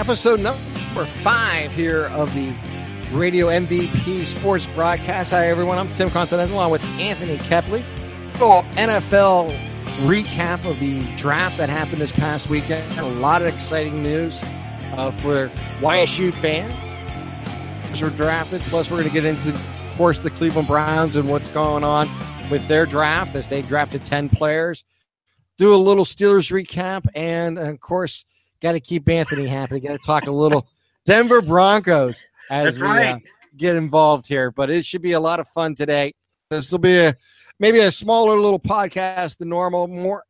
episode number five here of the Radio MVP Sports Broadcast. Hi, everyone. I'm Tim Continental along with Anthony Kepley. Little NFL recap of the draft that happened this past weekend. A lot of exciting news uh, for YSU fans. Were drafted. Plus, we're going to get into, of course, the Cleveland Browns and what's going on with their draft as they drafted 10 players. Do a little Steelers recap. And, of course, got to keep Anthony happy. Got to talk a little Denver Broncos as That's we right. uh, get involved here. But it should be a lot of fun today. This will be a maybe a smaller little podcast than normal. More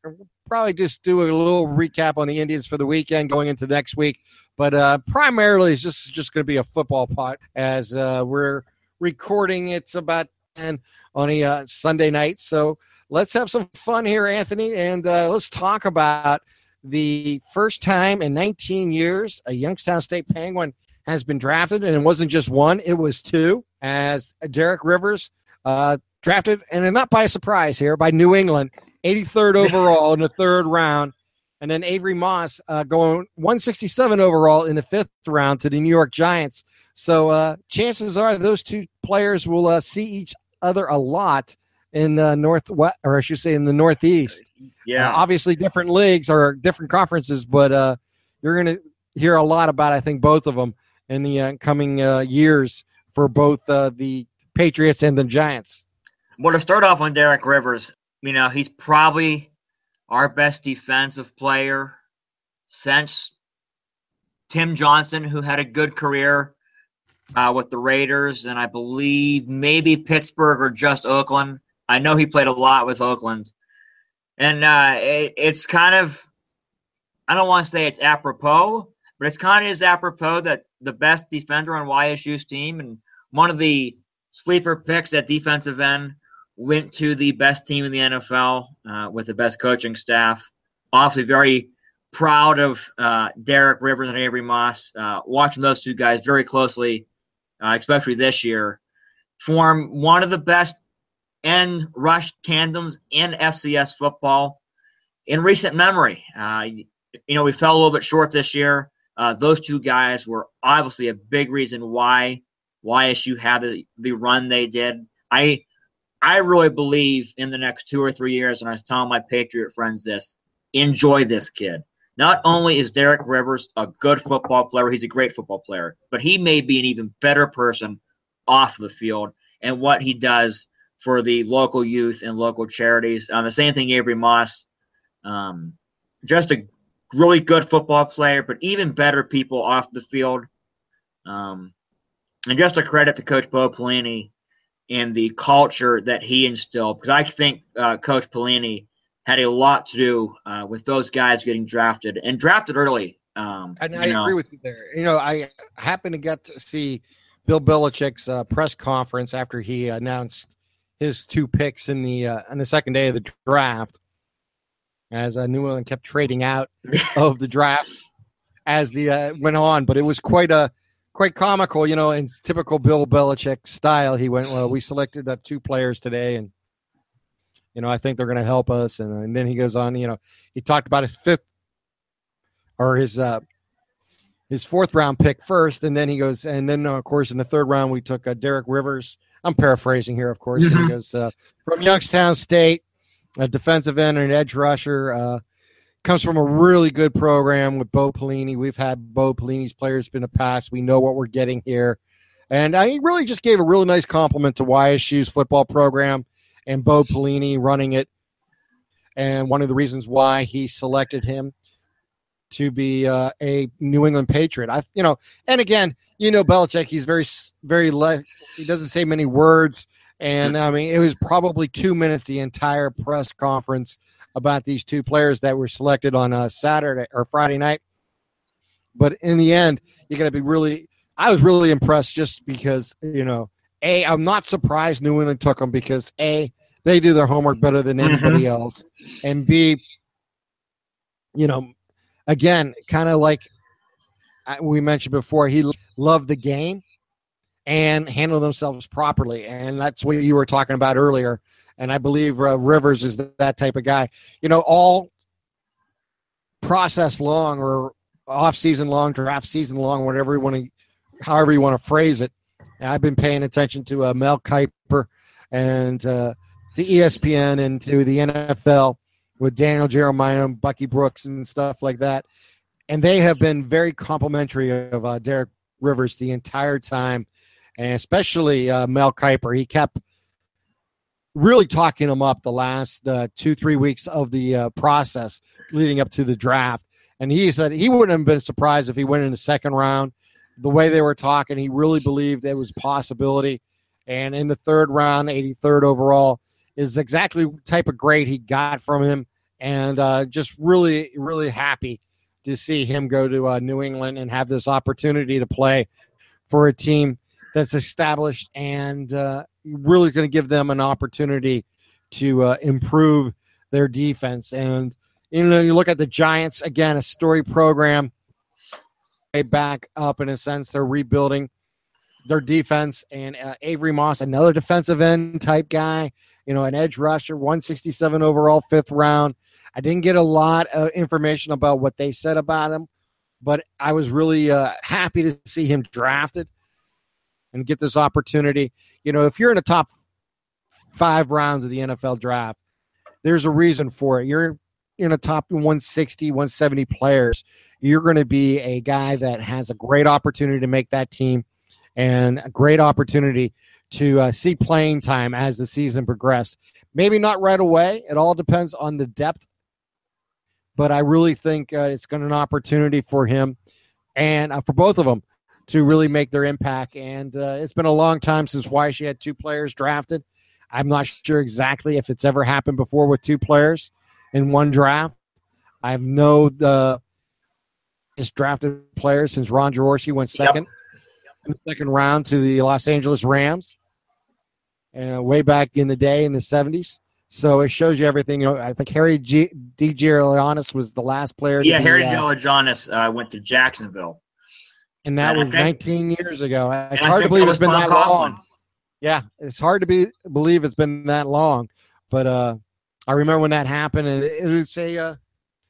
probably just do a little recap on the Indians for the weekend going into next week. But uh, primarily, it's just just going to be a football pot as uh, we're recording. It's about ten on a uh, Sunday night. So let's have some fun here, Anthony, and uh, let's talk about the first time in 19 years a Youngstown State Penguin has been drafted, and it wasn't just one; it was two. As Derek Rivers uh, drafted, and not by surprise here, by New England, 83rd overall in the third round. And then Avery Moss uh, going 167 overall in the fifth round to the New York Giants. So uh, chances are those two players will uh, see each other a lot in the northwest, or I should say, in the Northeast. Yeah. Uh, obviously, different leagues or different conferences, but uh, you're going to hear a lot about, I think, both of them in the uh, coming uh, years for both uh, the Patriots and the Giants. Well, to start off on Derek Rivers, you know, he's probably our best defensive player since Tim Johnson, who had a good career uh, with the Raiders, and I believe maybe Pittsburgh or just Oakland. I know he played a lot with Oakland. And uh, it, it's kind of, I don't want to say it's apropos, but it's kind of is apropos that the best defender on YSU's team and one of the sleeper picks at defensive end went to the best team in the NFL uh, with the best coaching staff. Obviously, very proud of uh, Derek Rivers and Avery Moss. Uh, watching those two guys very closely, uh, especially this year, form one of the best end rush tandems in FCS football in recent memory. Uh, you know, we fell a little bit short this year. Uh, those two guys were obviously a big reason why YSU had the, the run they did. I I really believe in the next two or three years, and I was telling my Patriot friends this: enjoy this kid. Not only is Derek Rivers a good football player, he's a great football player, but he may be an even better person off the field and what he does for the local youth and local charities. Um, the same thing, Avery Moss, um, just a really good football player, but even better people off the field. Um, and just a credit to Coach Bo Pelini and the culture that he instilled, because I think uh, Coach Pelini had a lot to do uh, with those guys getting drafted and drafted early. Um, And I know. agree with you there. You know, I happened to get to see Bill Belichick's uh, press conference after he announced his two picks in the uh, on the second day of the draft. As uh, New England kept trading out of the draft as the uh, went on, but it was quite a quite comical, you know, in typical Bill Belichick style. He went, "Well, we selected uh, two players today, and you know, I think they're going to help us." And, and then he goes on, you know, he talked about his fifth or his uh, his fourth round pick first, and then he goes, and then uh, of course in the third round we took uh, Derek Rivers. I'm paraphrasing here, of course. Mhm. goes uh, from Youngstown State, a defensive end and an edge rusher. Uh, comes from a really good program with Bo Pelini. We've had Bo Pelini's players in the past. We know what we're getting here, and he really just gave a really nice compliment to YSU's football program and Bo Pelini running it. And one of the reasons why he selected him to be uh, a New England Patriot. I, you know, and again, you know, Belichick, he's very, very, le- he doesn't say many words. And I mean, it was probably two minutes the entire press conference about these two players that were selected on uh, Saturday or Friday night. But in the end, you're going to be really, I was really impressed just because, you know, A, I'm not surprised New England took them because A, they do their homework better than anybody else. And B, you know, again, kind of like we mentioned before, he loved the game and handled themselves properly. And that's what you were talking about earlier. And I believe uh, Rivers is that type of guy. You know, all process long or off season long, draft season long, whatever you want to, however you want to phrase it. I've been paying attention to uh, Mel Kiper and uh, to ESPN and to the NFL with Daniel Jeremiah and Bucky Brooks and stuff like that. And they have been very complimentary of uh, Derek Rivers the entire time, and especially uh, Mel Kiper. He kept really talking him up the last uh, two, three weeks of the uh, process leading up to the draft. And he said he wouldn't have been surprised if he went in the second round. The way they were talking, he really believed it was a possibility. And in the third round, 83rd overall, is exactly type of grade he got from him. And uh, just really, really happy to see him go to uh, New England and have this opportunity to play for a team that's established and uh, really going to give them an opportunity to uh, improve their defense. And you know, you look at the Giants again, a story program. They back up in a sense. They're rebuilding their defense, and uh, Avery Moss, another defensive end type guy. You know, an edge rusher, 167 overall, fifth round. I didn't get a lot of information about what they said about him, but I was really uh, happy to see him drafted and get this opportunity. You know, if you're in the top five rounds of the NFL draft, there's a reason for it. You're in a top 160, 170 players. You're going to be a guy that has a great opportunity to make that team and a great opportunity to uh, see playing time as the season progresses. Maybe not right away. It all depends on the depth, but I really think uh, it's going to an opportunity for him and uh, for both of them to really make their impact. And uh, it's been a long time since Wyche had two players drafted. I'm not sure exactly if it's ever happened before with two players in one draft. I know the his drafted players since Ron Jaworski went second yep. in the second round to the Los Angeles Rams, and uh, way back in the day in the 70s. So it shows you everything. You know, I think Harry G- DeGiorgianis was the last player. Yeah, Harry uh, uh, went to Jacksonville and that and was think, 19 years ago. It's hard to believe it's been Tom that Coughlin. long. Yeah, it's hard to be believe it's been that long, but uh, I remember when that happened, and it, was a uh,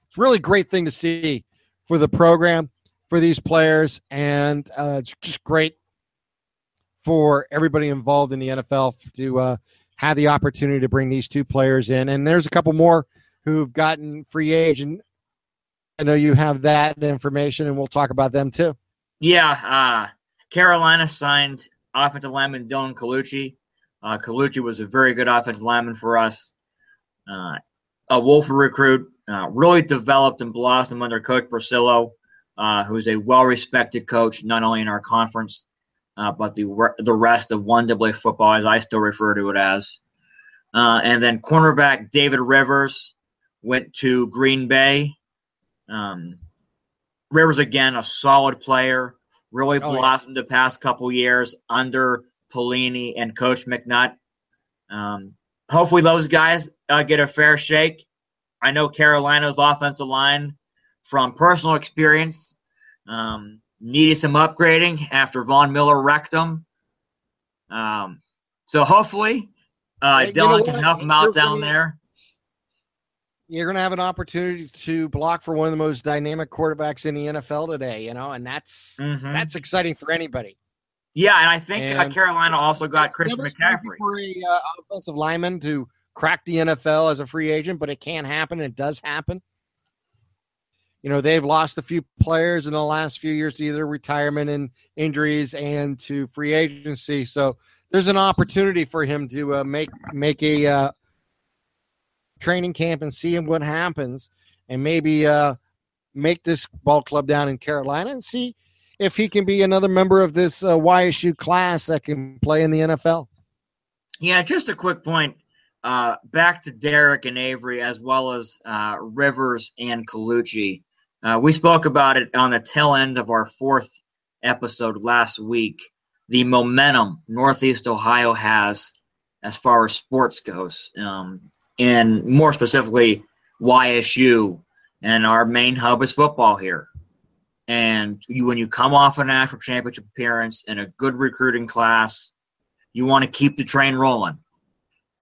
it's really great thing to see for the program, for these players, and uh, it's just great for everybody involved in the NFL to uh, have the opportunity to bring these two players in. And there's a couple more who've gotten free agent. I know you have that information, and we'll talk about them too. Yeah, uh, Carolina signed offensive lineman Dylan Colucci. Uh, Colucci was a very good offensive lineman for us. Uh, a Wolf recruit, uh, really developed and blossomed under Coach Bracillo, uh, who's a well-respected coach not only in our conference uh, but the the rest of one AA football, as I still refer to it as. Uh, and then cornerback David Rivers went to Green Bay. Um, Rivers again, a solid player, really oh, blossomed yeah. the past couple years under Pelini and Coach McNutt. Um, hopefully, those guys uh, get a fair shake. I know Carolina's offensive line, from personal experience, um, needed some upgrading after Von Miller wrecked them. Um, so hopefully, uh, hey, Dylan can help him out down there you're going to have an opportunity to block for one of the most dynamic quarterbacks in the NFL today, you know, and that's mm-hmm. that's exciting for anybody. Yeah, and I think uh, and uh, Carolina also got Chris McCaffrey for a uh, offensive lineman to crack the NFL as a free agent, but it can't happen. It does happen. You know, they've lost a few players in the last few years either retirement and injuries and to free agency. So there's an opportunity for him to uh, make make a uh, training camp and see what happens, and maybe uh, make this ball club down in Carolina and see if he can be another member of this uh, YSU class that can play in the NFL. Yeah, just a quick point. Uh, back to Derek and Avery, as well as uh, Rivers and Colucci. Uh, we spoke about it on the tail end of our fourth episode last week. The momentum Northeast Ohio has as far as sports goes. Um, and more specifically YSU. And our main hub is football here. And you, when you come off a national championship appearance and a good recruiting class, you want to keep the train rolling.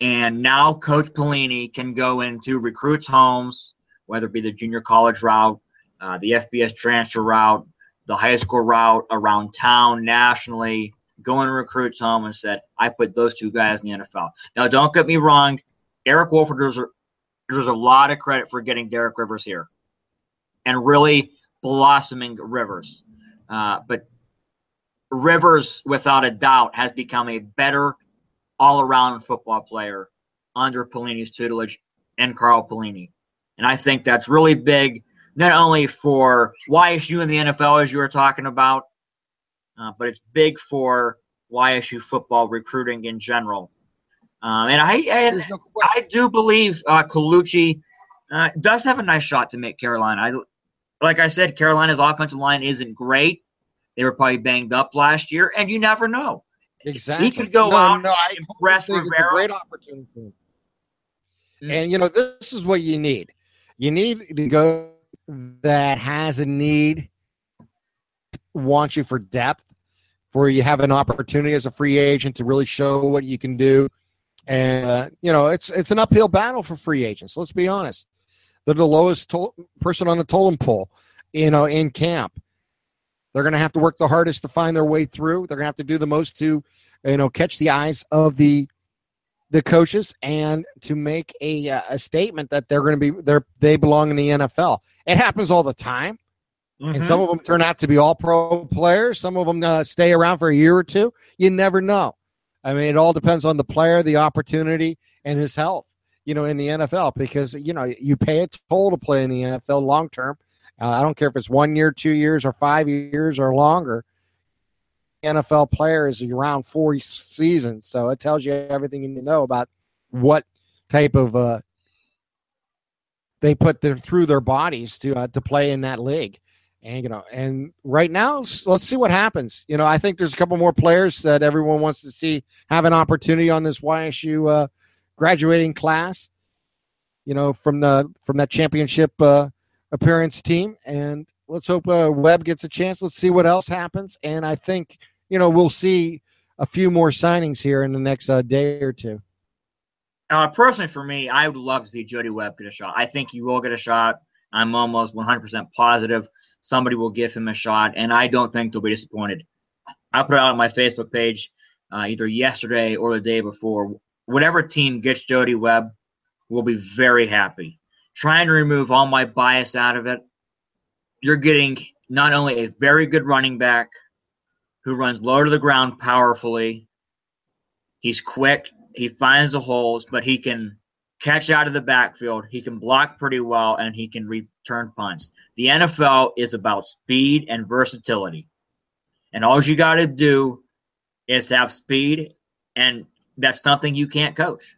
And now Coach Pelini can go into recruits' homes, whether it be the junior college route, uh, the FBS transfer route, the high school route around town nationally, going recruits home and said, I put those two guys in the NFL. Now, don't get me wrong. Eric Wolford deserves, there's a lot of credit for getting Derek Rivers here and really blossoming Rivers. Uh, but Rivers, without a doubt, has become a better all around football player under Pelini's tutelage and Carl Pelini. And I think that's really big, not only for YSU and the NFL, as you were talking about, uh, but it's big for YSU football recruiting in general. Um, and I and no I do believe uh, Colucci uh, does have a nice shot to make Carolina. I, like I said, Carolina's offensive line isn't great. They were probably banged up last year, and you never know. Exactly. He could go no, out no, and impress It's a Rivera. great opportunity. Mm. And you know, this is what you need. You need to go that has a need, wants you for depth, where you have an opportunity as a free agent to really show what you can do. And uh, you know, it's it's an uphill battle for free agents. Let's be honest. They're the lowest to- person on the totem pole, you know, in camp. They're going to have to work the hardest to find their way through. They're going to have to do the most to, you know, catch the eyes of the the coaches and to make a uh, a statement that they're going to be they they belong in the NFL. It happens all the time, and Mhm. some of them turn out to be all pro players. Some of them uh, stay around for a year or two. You never know. I mean, it all depends on the player, the opportunity, and his health. You know, in the NFL, because you know you pay a toll to play in the NFL long term. Uh, I don't care if it's one year, two years, or five years or longer. NFL player is around four seasons, so it tells you everything you need to know about what type of uh, they put their, through their bodies to uh, to play in that league. And you know, and right now, let's see what happens. You know, I think there's a couple more players that everyone wants to see have an opportunity on this YSU uh, graduating class. You know, from the from that championship uh, appearance team, and let's hope uh, Webb gets a chance. Let's see what else happens, and I think you know we'll see a few more signings here in the next uh, day or two. Uh, personally, for me, I would love to see Jody Webb get a shot. I think he will get a shot. I'm almost 100% positive somebody will give him a shot, and I don't think they'll be disappointed. I put it out on my Facebook page uh, either yesterday or the day before. Whatever team gets Jody Webb will be very happy. Trying to remove all my bias out of it, you're getting not only a very good running back who runs low to the ground powerfully, he's quick, he finds the holes, but he can catch out of the backfield. He can block pretty well, and he can return punts. The NFL is about speed and versatility, and all you got to do is have speed, and that's something you can't coach.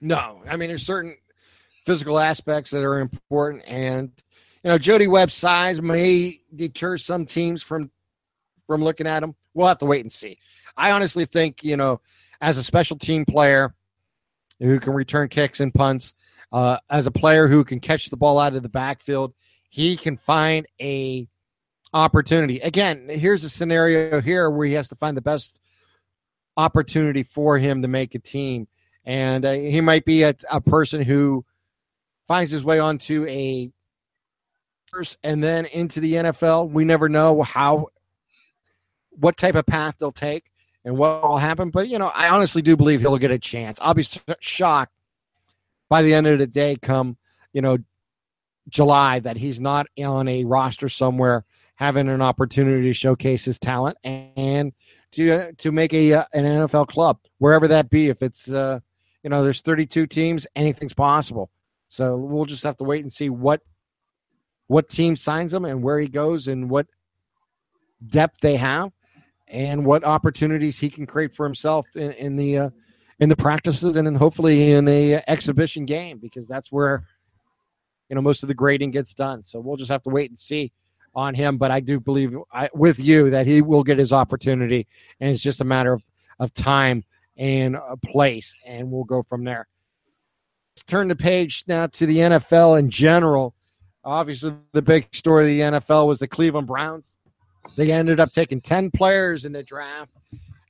No, I mean there's certain physical aspects that are important, and you know Jody Webb's size may deter some teams from from looking at him. We'll have to wait and see. I honestly think you know as a special team player who can return kicks and punts, uh, as a player who can catch the ball out of the backfield, he can find a opportunity. Again, here's a scenario here where he has to find the best opportunity for him to make a team and uh, he might be a, a person who finds his way onto a and then into the NFL. We never know how what type of path they'll take and what will happen. But you know, I honestly do believe he'll get a chance. I'll be shocked by the end of the day, come you know July, that he's not on a roster somewhere having an opportunity to showcase his talent and to to make a uh, an NFL club wherever that be. If it's uh, you know, there's 32 teams, anything's possible. So we'll just have to wait and see what what team signs him and where he goes and what depth they have and what opportunities he can create for himself in, in the uh, in the practices and then hopefully in a exhibition game because that's where you know most of the grading gets done. So we'll just have to wait and see on him. But I do believe I, with you that he will get his opportunity, and it's just a matter of, of time and a place, and we'll go from there. Let's turn the page now to the NFL in general. Obviously, the big story of the NFL was the Cleveland Browns. They ended up taking 10 players in the draft.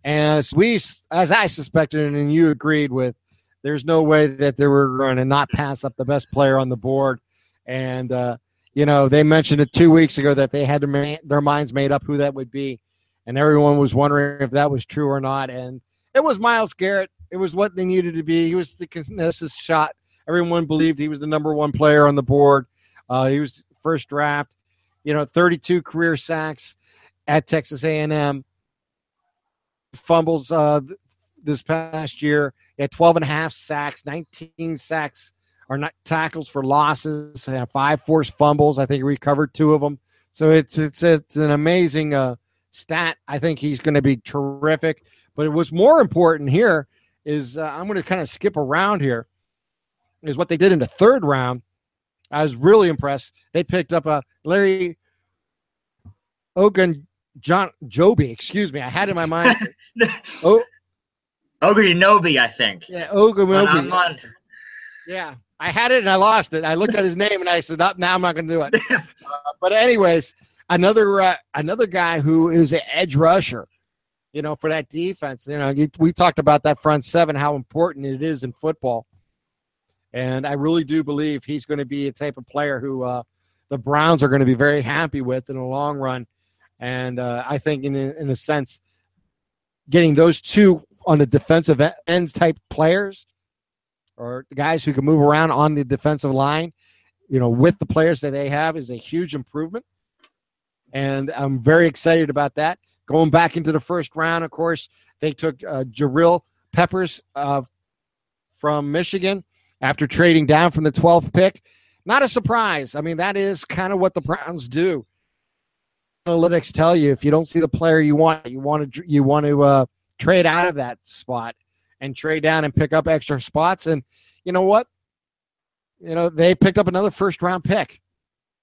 And as we, as I suspected, and you agreed with, there's no way that they were going to not pass up the best player on the board. And, uh, you know, they mentioned it two weeks ago that they had their, their minds made up who that would be. And everyone was wondering if that was true or not. And it was Myles Garrett. It was what they needed to be. He was the consensus shot. Everyone believed he was the number one player on the board. Uh, he was first draft. You know, 32 career sacks at Texas A&M. Fumbles uh, this past year. He had 12 and a half sacks, 19 sacks or not tackles for losses, five forced fumbles. I think he recovered two of them. So it's it's it's an amazing uh, stat. I think he's going to be terrific. But what's more important here is uh, I'm going to kind of skip around here. Is what they did in the third round. I was really impressed. They picked up a uh, Larry Ogun John Joby. Excuse me, I had in my mind. oh, Ogunjobi, I think. Yeah, Ogunjobi. Yeah, I had it and I lost it. I looked at his name and I said, "Up now, I'm not going to do it." uh, but anyways, another uh, another guy who is an edge rusher you know, for that defense. You know, we talked about that front seven, how important it is in football. And I really do believe he's going to be a type of player who uh, the Browns are going to be very happy with in the long run. And uh, I think, in in a sense, getting those two on the defensive ends type players or guys who can move around on the defensive line, you know, with the players that they have is a huge improvement. And I'm very excited about that. Going back into the first round, of course, they took uh, Jabril Peppers uh, from Michigan after trading down from the 12th pick. Not a surprise. I mean, that is kind of what the Browns do. Analytics tell you if you don't see the player you want, you want to you want to uh, trade out of that spot and trade down and pick up extra spots. And you know what? You know they picked up another first round pick.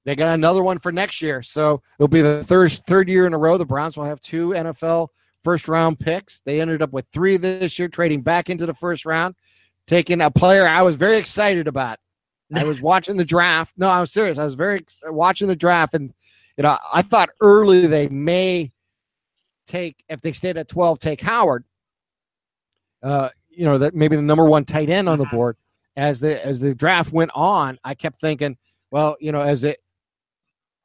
They got another one for next year. So it'll be the third third year in a row the Browns will have two NFL first round picks. They ended up with three this year, trading back into the first round, taking a player I was very excited about. I was watching the draft. No, I was serious. I was very watching the draft, and you know, I thought early they may take if they stayed at twelve, take Howard. Uh, you know that maybe the number one tight end on the mm-hmm. board. As the as the draft went on, I kept thinking, well, you know, as it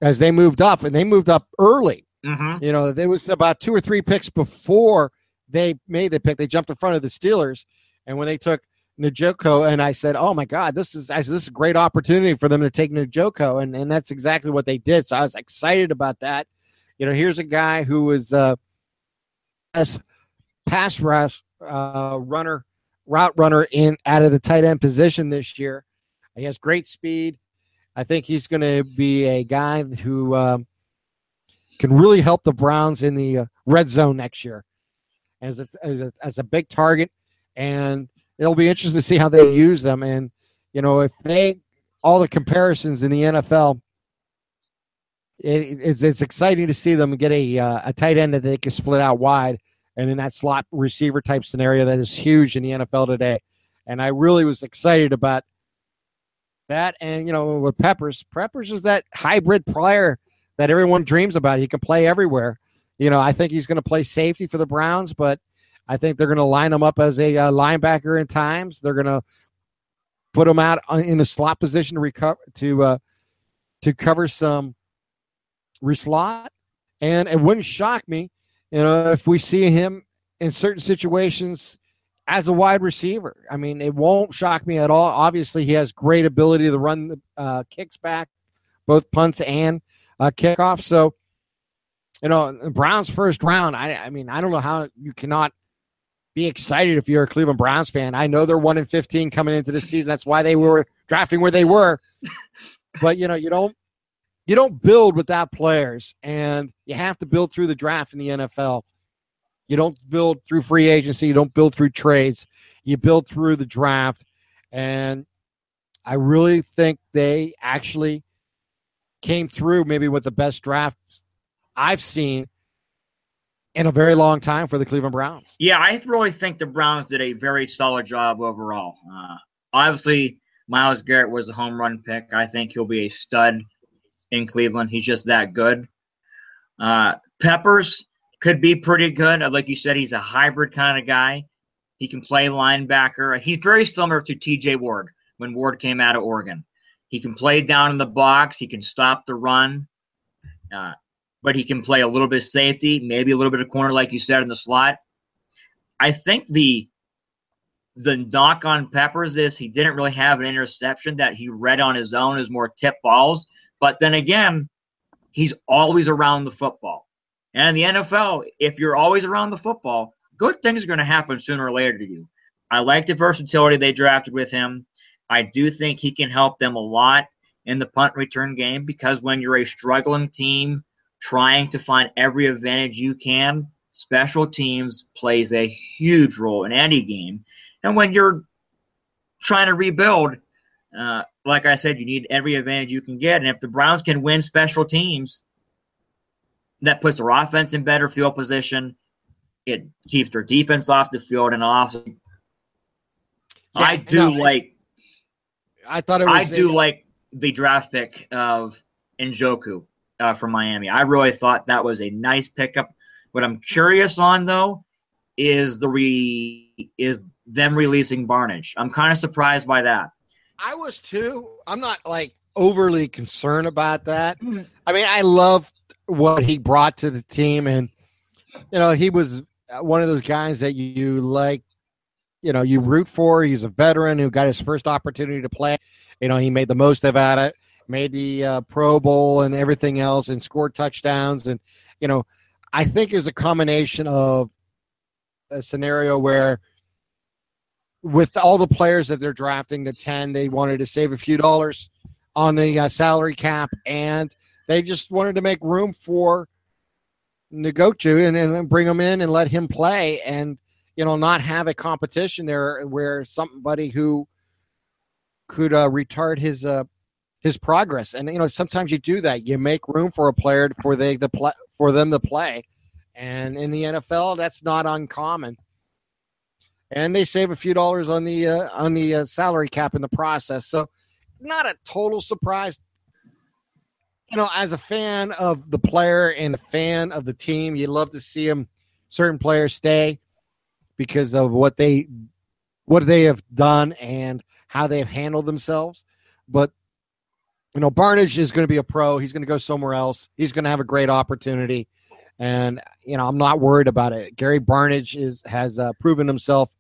as they moved up, and they moved up early. Mm-hmm. You know, there was about two or three picks before they made the pick. They jumped in front of the Steelers, and when they took Njoku, and I said, "Oh my God, this is I said, this is a great opportunity for them to take Njoku," and and that's exactly what they did. So I was excited about that. You know, here's a guy who was uh, as pass rush uh, runner, route runner in out of the tight end position this year. He has great speed. I think he's going to be a guy who um, can really help the Browns in the uh, red zone next year as a, as a, as a big target. And it'll be interesting to see how they use them. And, you know, if they, all the comparisons in the NFL, it, it's, it's exciting to see them get a, uh, a tight end that they can split out wide and in that slot receiver type scenario that is huge in the NFL today. And I really was excited about that and you know with Peppers, Peppers is that hybrid player that everyone dreams about. He can play everywhere. You know, I think he's going to play safety for the Browns, but I think they're going to line him up as a uh, linebacker in times. They're going to put him out in the slot position to recover to uh, to cover some reslot, and it wouldn't shock me, you know, if we see him in certain situations as a wide receiver. I mean, it won't shock me at all. Obviously, he has great ability to run the uh, kicks back, both punts and uh, kickoffs. So, you know, Browns first round. I, I mean, I don't know how you cannot be excited if you're a Cleveland Browns fan. I know they're one in fifteen coming into this season. That's why they were drafting where they were. but you know, you don't you don't build without players, and you have to build through the draft in the NFL. You don't build through free agency. You don't build through trades. You build through the draft. And I really think they actually came through maybe with the best draft I've seen in a very long time for the Cleveland Browns. Yeah, I really think the Browns did a very solid job overall. Uh, obviously, Myles Garrett was a home run pick. I think he'll be a stud in Cleveland. He's just that good. Uh, Peppers, could be pretty good. Like you said, he's a hybrid kind of guy. He can play linebacker. He's very similar to TJ Ward when Ward came out of Oregon. He can play down in the box. He can stop the run. Uh, but he can play a little bit of safety, maybe a little bit of corner, like you said, in the slot. I think the the knock on Peppers is he didn't really have an interception that he read on his own as more tip balls. But then again, he's always around the football. And the NFL, if you're always around the football, good things are going to happen sooner or later to you. I like the versatility they drafted with him. I do think he can help them a lot in the punt return game because when you're a struggling team trying to find every advantage you can, special teams plays a huge role in any game. And when you're trying to rebuild, uh, like I said, you need every advantage you can get. And if the Browns can win special teams, that puts their offense in better field position. It keeps their defense off the field, and also, yeah, I do no, like. I thought it was. I do like the draft pick of Njoku uh, from Miami. I really thought that was a nice pickup. What I'm curious on though is the re is them releasing Barnidge. I'm kind of surprised by that. I was too. I'm not like overly concerned about that. Hmm. I mean, I love what he brought to the team, and you know, he was one of those guys that you like. You know, you root for. He's a veteran who got his first opportunity to play. You know, he made the most of it made the uh, Pro Bowl and everything else, and scored touchdowns. And you know, I think is a combination of a scenario where, with all the players that they're drafting to ten, they wanted to save a few dollars on the uh, salary cap, and they just wanted to make room for Njoku and, and bring him in and let him play, and you know, not have a competition there where somebody who could uh, retard his uh, his progress. And you know, sometimes you do that. You make room for a player for they to play for them to play. And in the NFL, that's not uncommon. And they save a few dollars on the uh, on the uh, salary cap in the process. So, not a total surprise. You know, as a fan of the player and a fan of the team, you love to see them certain players stay because of what they what they have done and how they've handled themselves. But you know, Barnidge is going to be a pro. He's going to go somewhere else. He's going to have a great opportunity, and you know, I'm not worried about it. Gary Barnidge is has uh, proven himself.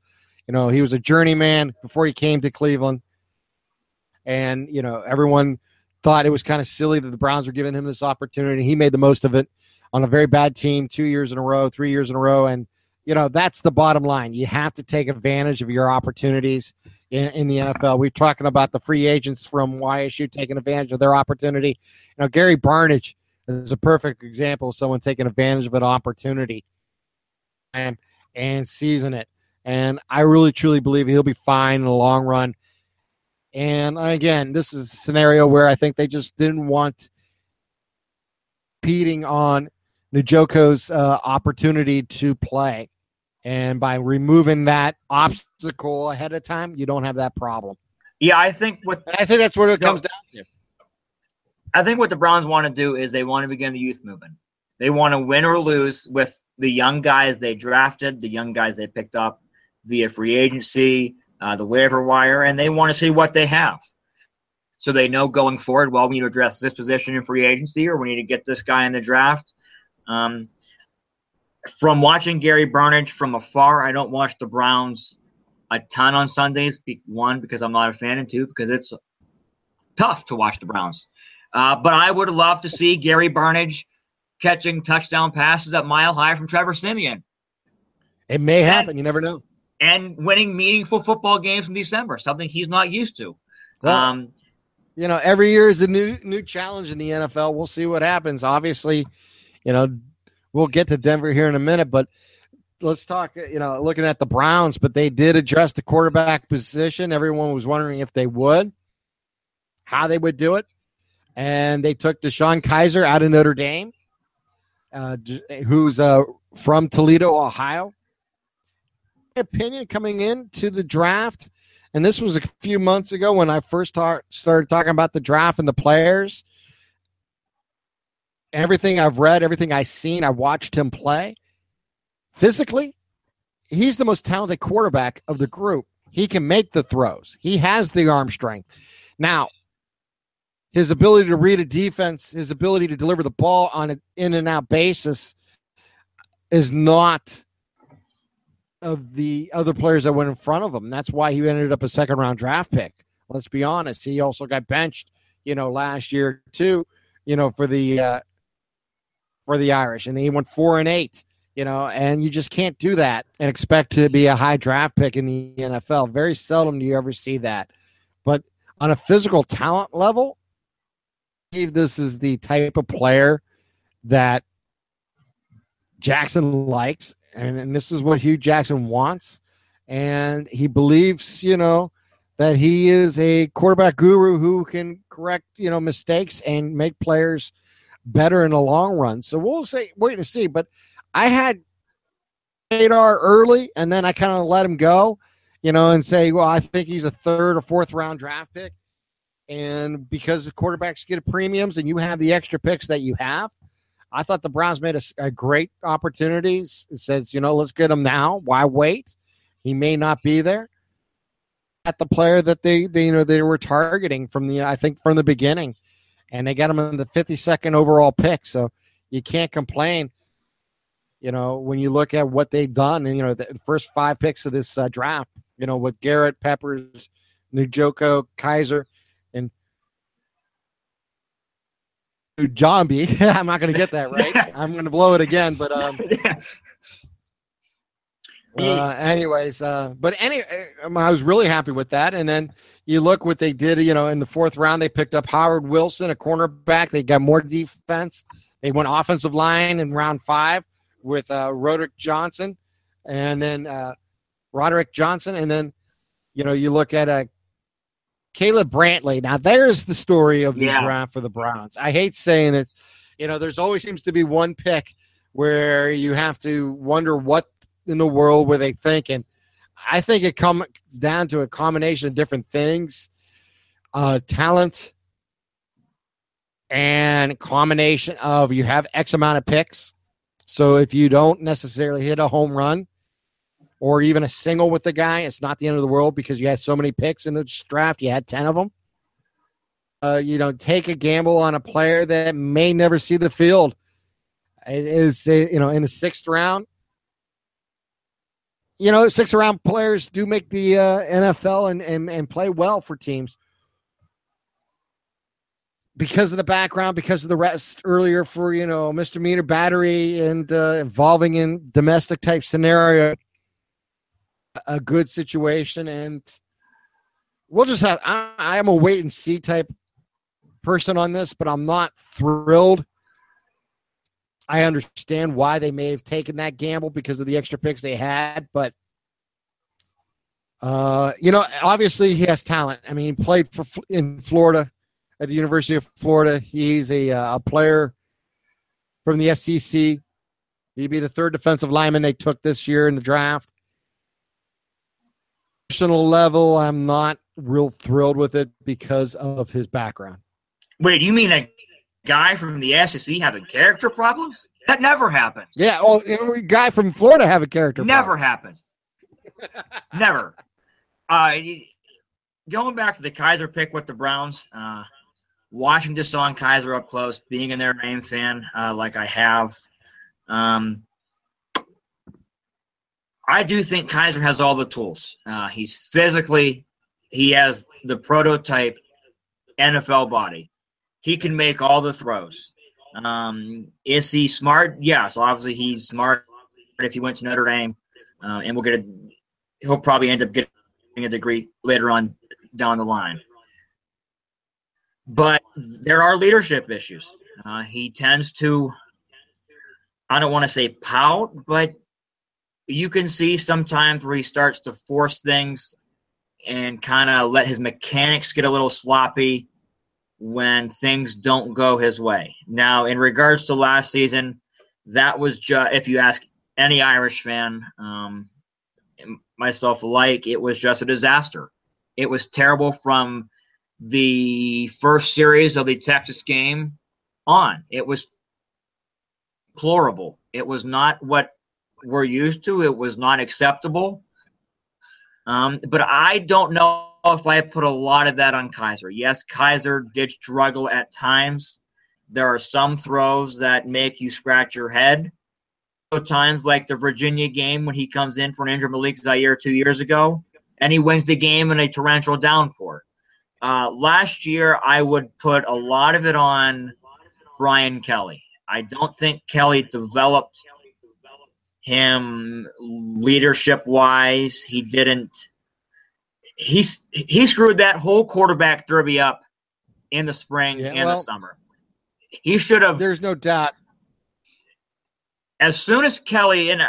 You know, he was a journeyman before he came to Cleveland, and you know, everyone thought it was kind of silly that the Browns were giving him this opportunity. He made the most of it on a very bad team, two years in a row, three years in a row, and you know that's the bottom line. You have to take advantage of your opportunities in, in the NFL. We're talking about the free agents from YSU taking advantage of their opportunity. You know, Gary Barnidge is a perfect example of someone taking advantage of an opportunity and and seizing it. And I really truly believe he'll be fine in the long run. And again, this is a scenario where I think they just didn't want competing on Njoku's uh, opportunity to play. And by removing that obstacle ahead of time, you don't have that problem. Yeah, I think what I think that's what it comes down to. I think what the Browns want to do is they want to begin the youth movement. They want to win or lose with the young guys they drafted, the young guys they picked up via free agency, uh, the waiver wire, and they want to see what they have. So they know going forward, well, we need to address this position in free agency, or we need to get this guy in the draft. Um, from watching Gary Barnidge from afar, I don't watch the Browns a ton on Sundays. One, because I'm not a fan, and two, because it's tough to watch the Browns. Uh, but I would love to see Gary Barnidge catching touchdown passes at mile high from Trevor Siemian. It may happen. And, you never know. And winning meaningful football games in December, something he's not used to. Well, um, you know, every year is a new new challenge in the NFL. We'll see what happens. Obviously, you know, we'll get to Denver here in a minute, but let's talk. You know, looking at the Browns, but they did address the quarterback position. Everyone was wondering if they would, how they would do it, and they took DeShone Kizer out of Notre Dame, uh, who's uh, from Toledo, Ohio. Opinion coming into the draft, and this was a few months ago when I first ta- started talking about the draft and the players everything I've read, everything I've seen, I've watched him play. Physically, he's the most talented quarterback of the group. He can make the throws. He has the arm strength. Now, his ability to read a defense, his ability to deliver the ball on an in and out basis is not of the other players that went in front of him. That's why he ended up a second round draft pick. Let's be honest. He also got benched, you know, last year too, you know, for the uh, for the Irish, and he went four and eight. You know, and you just can't do that and expect to be a high draft pick in the NFL. Very seldom do you ever see that. But on a physical talent level, this is the type of player that Jackson likes, and, and this is what Hue Jackson wants. And he believes, you know, that he is a quarterback guru who can correct, you know, mistakes and make players better in the long run. So we'll say wait and see. But I had radar early, and then I kind of let him go, you know, and say, well, I think he's a third or fourth round draft pick. And because the quarterbacks get premiums and you have the extra picks that you have, I thought the Browns made a, a great opportunity. It says, you know, let's get him now. Why wait? He may not be there at the player that they, they you know they were targeting from the I think from the beginning, and they got him in the 52nd overall pick. So you can't complain. You know when you look at what they've done, and you know the first five picks of this uh, draft, you know with Garrett Peppers, Njoku, Kizer, and Jambi. I'm not going to get that right. I'm going to blow it again, but um, uh, anyways, uh, but any, um, I was really happy with that. And then you look what they did. You know, in the fourth round, they picked up Howard Wilson, a cornerback. They got more defense. They went offensive line in round five with uh, Roderick Johnson, and then uh, Roderick Johnson, and then you know you look at uh, Caleb Brantley. Now there's the story of the yeah. draft for the Browns. I hate saying it. You know, there's always seems to be one pick where you have to wonder what in the world were they thinking? I think it comes down to a combination of different things, uh, talent, and combination of you have X amount of picks. So if you don't necessarily hit a home run or even a single with the guy, it's not the end of the world because you had so many picks in the draft. You had ten of them. Uh, you know, take a gamble on a player that may never see the field. It is you know in the sixth round you know, six round players do make the uh, NFL and, and, and play well for teams because of the background, because of the rest earlier for, you know, misdemeanor battery and uh, involving in domestic type scenario, a good situation. And we'll just have, I, I am a wait and see type person on this, but I'm not thrilled. I understand why they may have taken that gamble because of the extra picks they had, but uh, you know, obviously he has talent. I mean, he played for in Florida at the University of Florida. He's a, uh, a player from the SEC. He'd be the third defensive lineman they took this year in the draft. Personal level, I'm not real thrilled with it because of his background. Wait, you mean a guy from the SEC having character problems? That never happens. Yeah, well, a guy from Florida have a character. Never problem. happens. never. Uh, going back to the Kizer pick with the Browns, uh, watching DeShone Kizer up close, being a their Dame fan uh, like I have, um, I do think Kizer has all the tools. Uh, he's physically, he has the prototype NFL body. He can make all the throws. Um, is he smart? Yes, obviously he's smart. If he went to Notre Dame, uh, and we'll get a, he'll probably end up getting a degree later on down the line. But there are leadership issues. Uh, he tends to, I don't want to say pout, but you can see sometimes where he starts to force things and kind of let his mechanics get a little sloppy when things don't go his way. Now, in regards to last season, that was just, if you ask any Irish fan, um, myself alike, it was just a disaster. It was terrible from the first series of the Texas game on. It was deplorable. It was not what we're used to. It was not acceptable. Um, but I don't know if I put a lot of that on Kizer. Yes, Kizer did struggle at times. There are some throws that make you scratch your head. Times like the Virginia game when he comes in for an injured Malik Zaire two years ago, and he wins the game in a torrential downpour. Uh, last year, I would put a lot of it on Brian Kelly. I don't think Kelly developed him leadership wise. He didn't. He he screwed that whole quarterback derby up in the spring yeah, and well, the summer. He should have. There's no doubt. As soon as Kelly and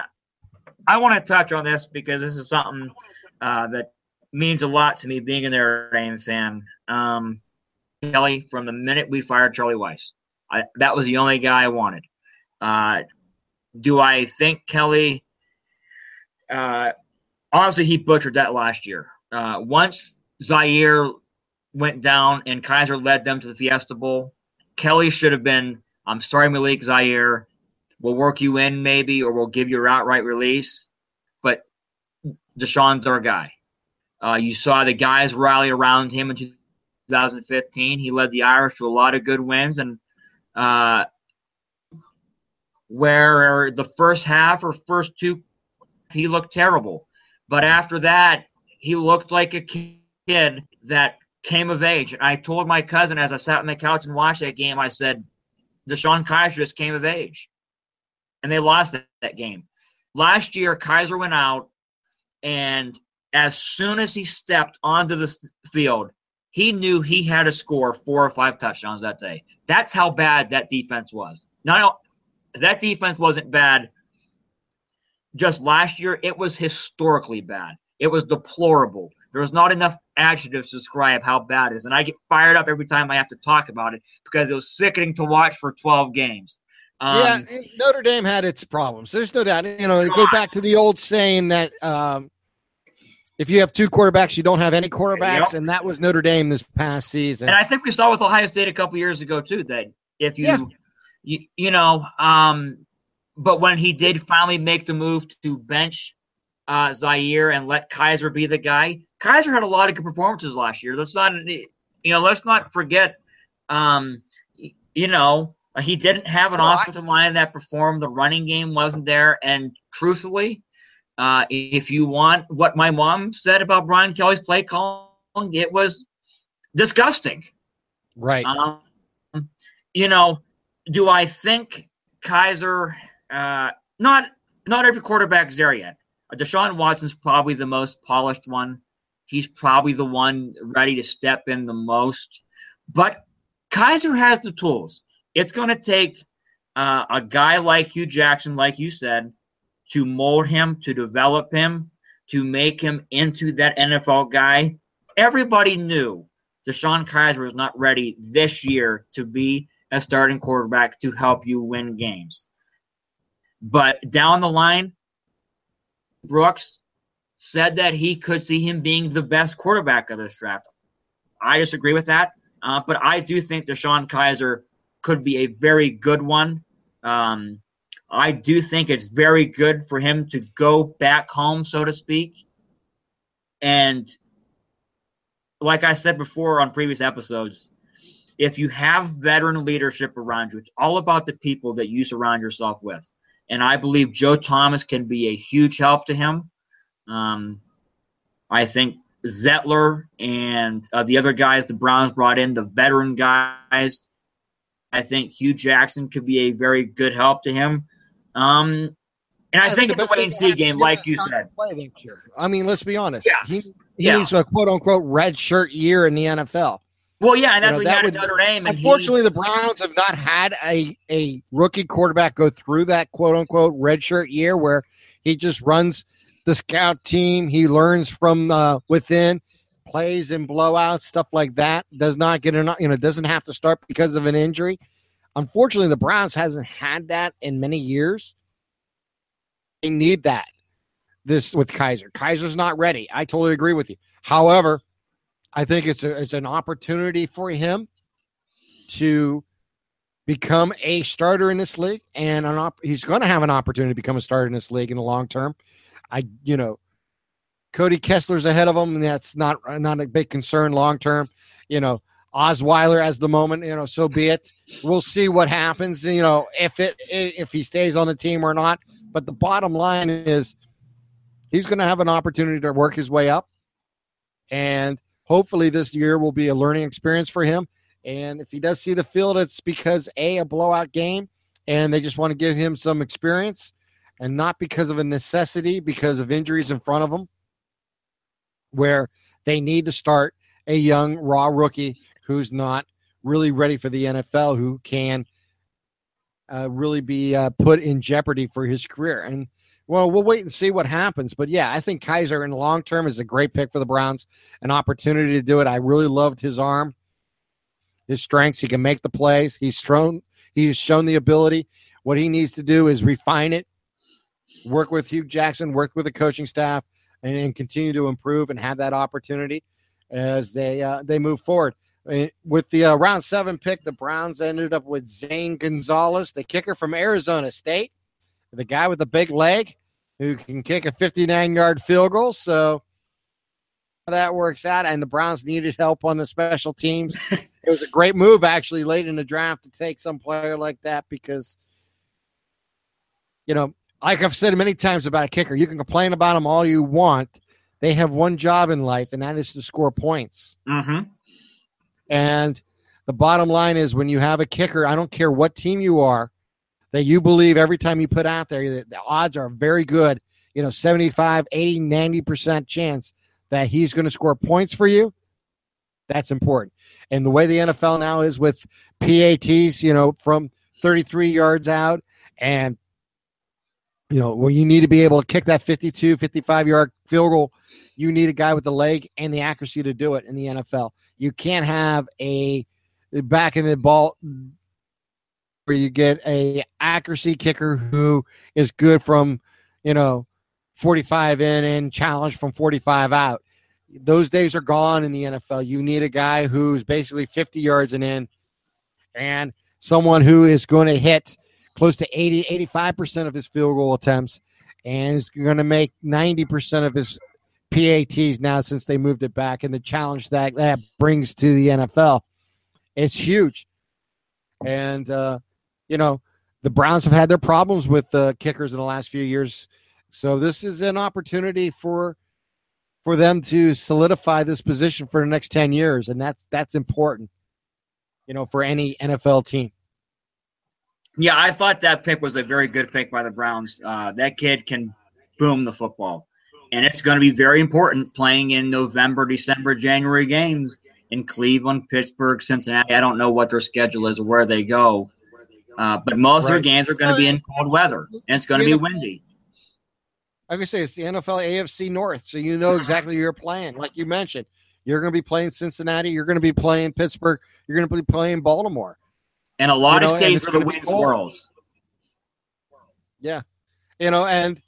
I want to touch on this because this is something uh, that means a lot to me being a Notre Dame fan. Um, Kelly, from the minute we fired Charlie Weis, I, that was the only guy I wanted. Uh, do I think Kelly? Uh, honestly, he butchered that last year. Uh, once Zaire went down and Kizer led them to the Fiesta Bowl, Kelly should have been. I'm sorry, Malik Zaire. We'll work you in maybe, or we'll give you an outright release. But DeShone's our guy. Uh, you saw the guys rally around him in 2015. He led the Irish to a lot of good wins, and uh, where the first half or first two, he looked terrible. But after that, he looked like a kid that came of age. And I told my cousin as I sat on the couch and watched that game, I said, DeShone Kizer just came of age. And they lost that, that game. Last year, Kizer went out, and as soon as he stepped onto the field, he knew he had to score four or five touchdowns that day. That's how bad that defense was. Now, that defense wasn't bad just last year, it was historically bad. It was deplorable. There was not enough adjectives to describe how bad it is. And I get fired up every time I have to talk about it because it was sickening to watch for 12 games. Um, yeah, Notre Dame had its problems. There's no doubt. You know, go back to the old saying that um, if you have two quarterbacks, you don't have any quarterbacks, yep. and that was Notre Dame this past season. And I think we saw with Ohio State a couple years ago too that if you, yeah. you, you know, um, but when he did finally make the move to bench uh, Zaire and let Kizer be the guy, Kizer had a lot of good performances last year. Let's not, you know, let's not forget, um, you know, he didn't have an well, offensive I- line that performed. The running game wasn't there, and truthfully, uh, if you want what my mom said about Brian Kelly's play calling, it was disgusting. Right. Um, you know, do I think Kizer? Uh, not not every quarterback's there yet. Deshaun Watson's probably the most polished one. He's probably the one ready to step in the most. But Kizer has the tools. It's going to take uh, a guy like Hue Jackson, like you said, to mold him, to develop him, to make him into that NFL guy. Everybody knew DeShone Kizer was not ready this year to be a starting quarterback to help you win games. But down the line, Brooks said that he could see him being the best quarterback of this draft. I disagree with that, uh, but I do think DeShone Kizer could be a very good one. Um, I do think it's very good for him to go back home, so to speak. And like I said before on previous episodes, if you have veteran leadership around you, it's all about the people that you surround yourself with. And I believe Joe Thomas can be a huge help to him. Um, I think Zeitler and uh, the other guys the Browns brought in, the veteran guys, I think Hue Jackson could be a very good help to him. Um, and I, think it's a wait and see game, like you said. I mean, let's be honest. Yeah. He, he yeah. needs a quote unquote red shirt year in the NFL. Well, yeah, and that's you know, what that would, Notre Dame. unfortunately, he, the Browns have not had a, a rookie quarterback go through that quote unquote redshirt year where he just runs the scout team. He learns from uh, within, plays in blowouts, stuff like that. Does not get enough, you know, doesn't have to start because of an injury. Unfortunately, the Browns hasn't had that in many years. They need that. This with Kizer. Kizer's not ready. I totally agree with you. However, I think it's a, it's an opportunity for him to become a starter in this league, and an op- he's going to have an opportunity to become a starter in this league in the long term. I, you know, Cody Kessler's ahead of him, and that's not not a big concern long term. You know, Osweiler as the moment, you know, so be it. We'll see what happens, you know, if it if he stays on the team or not. But the bottom line is he's going to have an opportunity to work his way up. And hopefully this year will be a learning experience for him. And if he does see the field, it's because A, a blowout game, and they just want to give him some experience and not because of a necessity, because of injuries in front of him, where they need to start a young, raw rookie who's not really ready for the NFL, who can uh, really be uh, put in jeopardy for his career. And well, we'll wait and see what happens. But yeah, I think Kizer in the long term is a great pick for the Browns, an opportunity to do it. I really loved his arm, his strengths. He can make the plays. He's shown he's shown the ability. What he needs to do is refine it, work with Hue Jackson, work with the coaching staff, and, and continue to improve and have that opportunity as they uh, they move forward. With the uh, round seven pick, the Browns ended up with Zane Gonzalez, the kicker from Arizona State, the guy with the big leg who can kick a 59 yard field goal. So that works out. And the Browns needed help on the special teams. it was a great move, actually, late in the draft to take some player like that because, you know, like I've said many times about a kicker, you can complain about them all you want. They have one job in life, and that is to score points. Mm-hmm. And the bottom line is when you have a kicker, I don't care what team you are, that you believe every time you put out there, the odds are very good, you know, 75, 80, 90% chance that he's going to score points for you. That's important. And the way the NFL now is with PATs, you know, from 33 yards out and you know, where you need to be able to kick that 52, 55 yard field goal, you need a guy with the leg and the accuracy to do it in the NFL. You can't have a back in the ball where you get a accuracy kicker who is good from, you know, 45 in and challenge from 45 out. Those days are gone in the NFL. You need a guy who's basically 50 yards and in and someone who is going to hit close to 80 85% of his field goal attempts and is going to make 90% of his PATs now since they moved it back, and the challenge that that brings to the NFL, it's huge. And uh, you know, the Browns have had their problems with the kickers in the last few years, so this is an opportunity for for them to solidify this position for the next ten years, and that's that's important. You know, for any NFL team. Yeah, I thought that pick was a very good pick by the Browns. Uh, that kid can boom the football and it's going to be very important playing in November, December, January games in Cleveland, Pittsburgh, Cincinnati. I don't know what their schedule is or where they go, uh, but most right. of their games are going to be in cold weather, and it's going to be windy. I can say it's the NFL AFC North, so you know exactly you're playing. Like you mentioned, you're going to be playing Cincinnati, you're going to be playing Pittsburgh, you're going to be playing Baltimore, and a lot you know, of states are the Wings worlds. Yeah, you know, and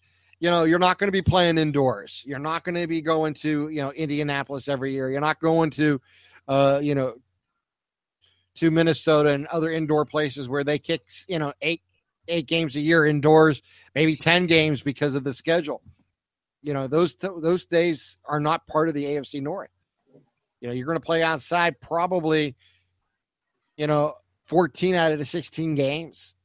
you know, you're not going to be playing indoors. You're not going to be going to, you know, Indianapolis every year. You're not going to, uh, you know, to Minnesota and other indoor places where they kick, you know, eight eight games a year indoors, maybe ten games because of the schedule. You know, those those days are not part of the AFC North. You know, you're going to play outside probably, you know, 14 out of the 16 games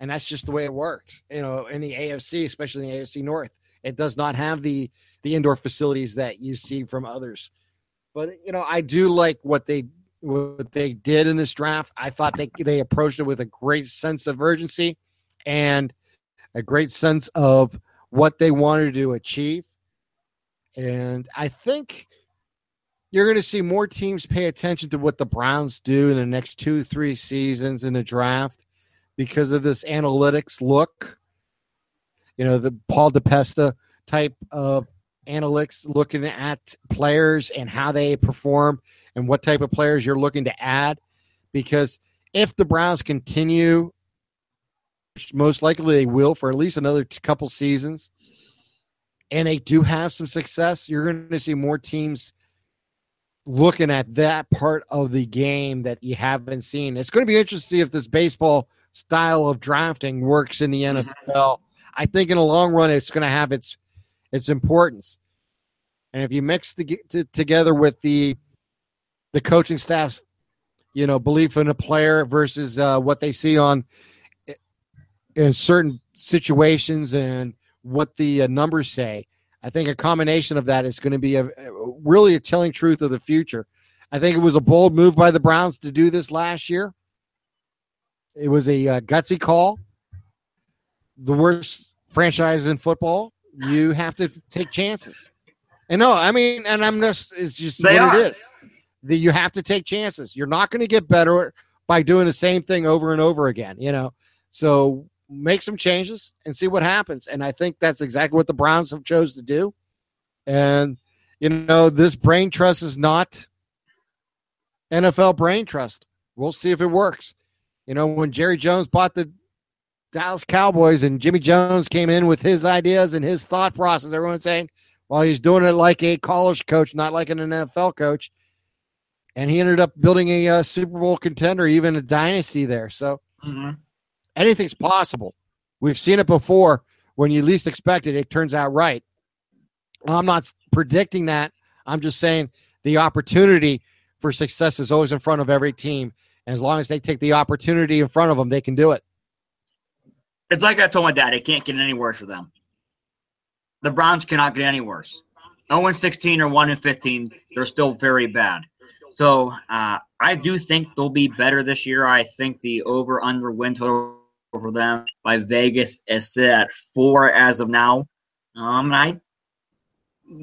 and that's just the way it works. You know, in the AFC, especially in the AFC North, it does not have the the indoor facilities that you see from others. But you know, I do like what they what they did in this draft. I thought they they approached it with a great sense of urgency and a great sense of what they wanted to achieve. And I think you're going to see more teams pay attention to what the Browns do in the next two, three seasons in the draft because of this analytics look. You know, the Paul DePodesta type of analytics looking at players and how they perform and what type of players you're looking to add. Because if the Browns continue, most likely they will for at least another couple seasons, and they do have some success, you're going to see more teams looking at that part of the game that you haven't seen. It's going to be interesting to see if this baseball style of drafting works in the mm-hmm. NFL. I think in the long run, it's going to have its its importance. And if you mix the, to, together with the the coaching staff's you know belief in a player versus uh, what they see on in certain situations and what the uh, numbers say, I think a combination of that is going to be a, a really a telling truth of the future. I think it was a bold move by the Browns to do this last year. It was a uh, gutsy call. The worst franchise in football. You have to take chances. And no, I mean, and I'm just, it's just they what are. it is. That you have to take chances. You're not going to get better by doing the same thing over and over again, you know? So make some changes and see what happens. And I think that's exactly what the Browns have chose to do. And, you know, this brain trust is not NFL brain trust. We'll see if it works. You know, when Jerry Jones bought the Dallas Cowboys and Jimmy Jones came in with his ideas and his thought process, everyone's saying, well, he's doing it like a college coach, not like an NFL coach. And he ended up building a, uh, Super Bowl contender, even a dynasty there. So mm-hmm. anything's possible. We've seen it before. When you least expect it, it turns out right. I'm not predicting that. I'm just saying the opportunity for success is always in front of every team. And as long as they take the opportunity in front of them, they can do it. It's like I told my dad, it can't get any worse for them. The Browns cannot get any worse. 0 16 or 1 15, they're still very bad. So uh, I do think they'll be better this year. I think the over under win total for them by Vegas is set at four as of now. Um, I,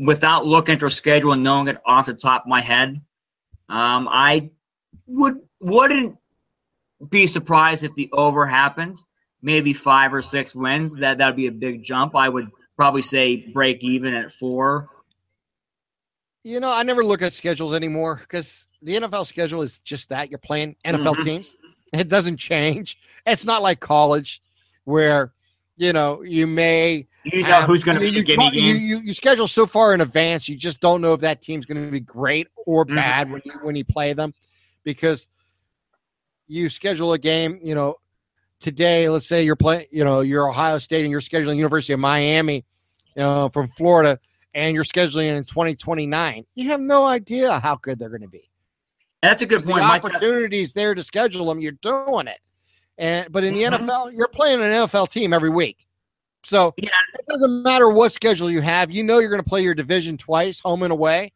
without looking at their schedule and knowing it off the top of my head, um, I would wouldn't be surprised if the over happened. Maybe five or six wins. That that'd be a big jump. I would probably say break even at four. You know, I never look at schedules anymore because the NFL schedule is just that you're playing NFL mm-hmm. teams. It doesn't change. It's not like college where you know you may you know have, who's going to be you, you, you, you schedule so far in advance you just don't know if that team's going to be great or mm-hmm. bad mm-hmm. when you when you play them because you schedule a game you know today let's say you're playing you know you're ohio state and you're scheduling university of miami you know from florida and you're scheduling in 2029 you have no idea how good they're going to be that's a good point the opportunities there to schedule them you're doing it and but in the mm-hmm. nfl you're playing an nfl team every week so yeah. it doesn't matter what schedule you have. You know you're going to play your division twice, home and away.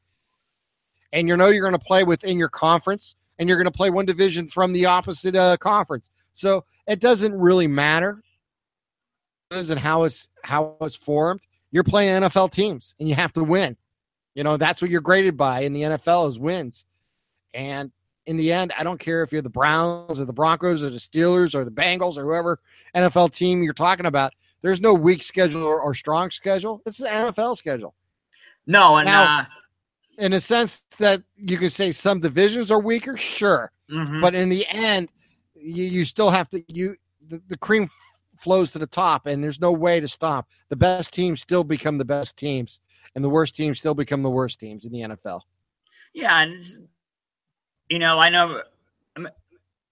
And you know you're going to play within your conference, and you're going to play one division from the opposite uh, conference. So it doesn't really matter and how it's how it's formed. You're playing NFL teams, and you have to win. You know that's what you're graded by in the NFL is wins. And in the end, I don't care if you're the Browns or the Broncos or the Steelers or the Bengals or whoever NFL team you're talking about. There's no weak schedule or, or strong schedule. It's the NFL schedule. No, and now, uh, in a sense that you could say some divisions are weaker, sure, mm-hmm. but in the end, you, you still have to you the, the cream flows to the top, and there's no way to stop. The best teams still become the best teams, and the worst teams still become the worst teams in the NFL. Yeah, and you know, I know. I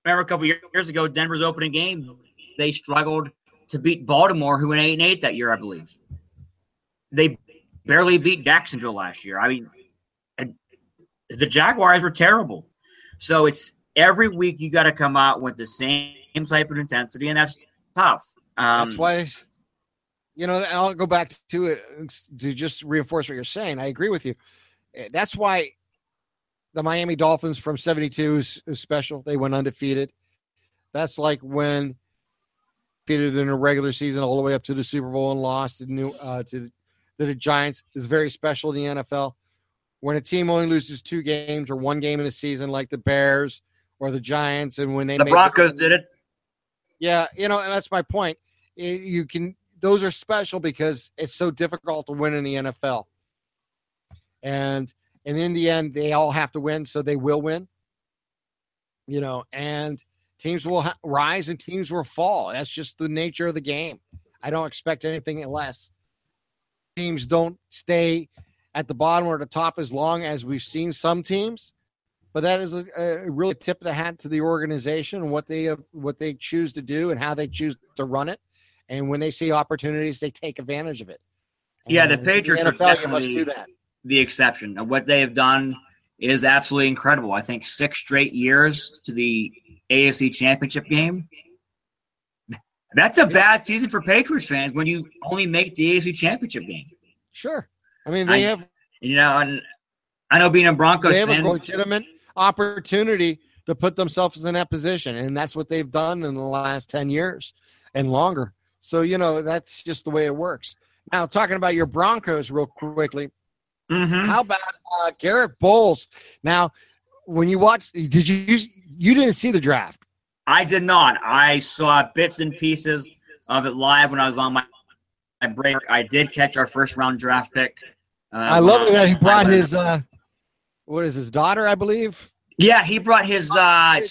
remember a couple years ago, Denver's opening game, they struggled to beat Baltimore, who went eight and eight that year, I believe. They barely beat Jacksonville last year. I mean, the Jaguars were terrible. So it's every week you got to come out with the same type of intensity, and that's tough. Um, that's why, you know, and I'll go back to it to just reinforce what you're saying. I agree with you. Eh, that's why the Miami Dolphins from 72 is, is special. They went undefeated. That's like when defeated in a regular season all the way up to the Super Bowl and lost to new uh, to the, the Giants is very special in the NFL. When a team only loses two games or one game in a season, like the Bears or the Giants, and when they the Broncos the, did it, yeah, you know, and that's my point. You can those are special because it's so difficult to win in the NFL, and and in the end, they all have to win, so they will win. You know, and teams will ha- rise and teams will fall. That's just the nature of the game. I don't expect anything less. Teams don't stay at the bottom or the top as long as we've seen some teams, but that is a, a really tip of the hat to the organization and what they what they choose to do and how they choose to run it. And when they see opportunities, they take advantage of it. And yeah, the Patriots the NFL, you must do that. the exception. What they have done is absolutely incredible. I think six straight years to the AFC Championship game. That's a bad season for Patriots fans when you only make the AFC Championship game. Sure. I mean, they I, have. You know, and I know being a Broncos they have fan, a legitimate opportunity to put themselves in that position, and that's what they've done in the last ten years and longer. So you know that's just the way it works. Now, talking about your Broncos real quickly, mm-hmm. how about uh, Garett Bolles? Now, when you watch, did you you didn't see the draft? I did not. I saw bits and pieces of it live when I was on my, my break. I did catch our first round draft pick. Uh, I love that he brought his uh, what is his daughter, I believe. Yeah, he brought his uh,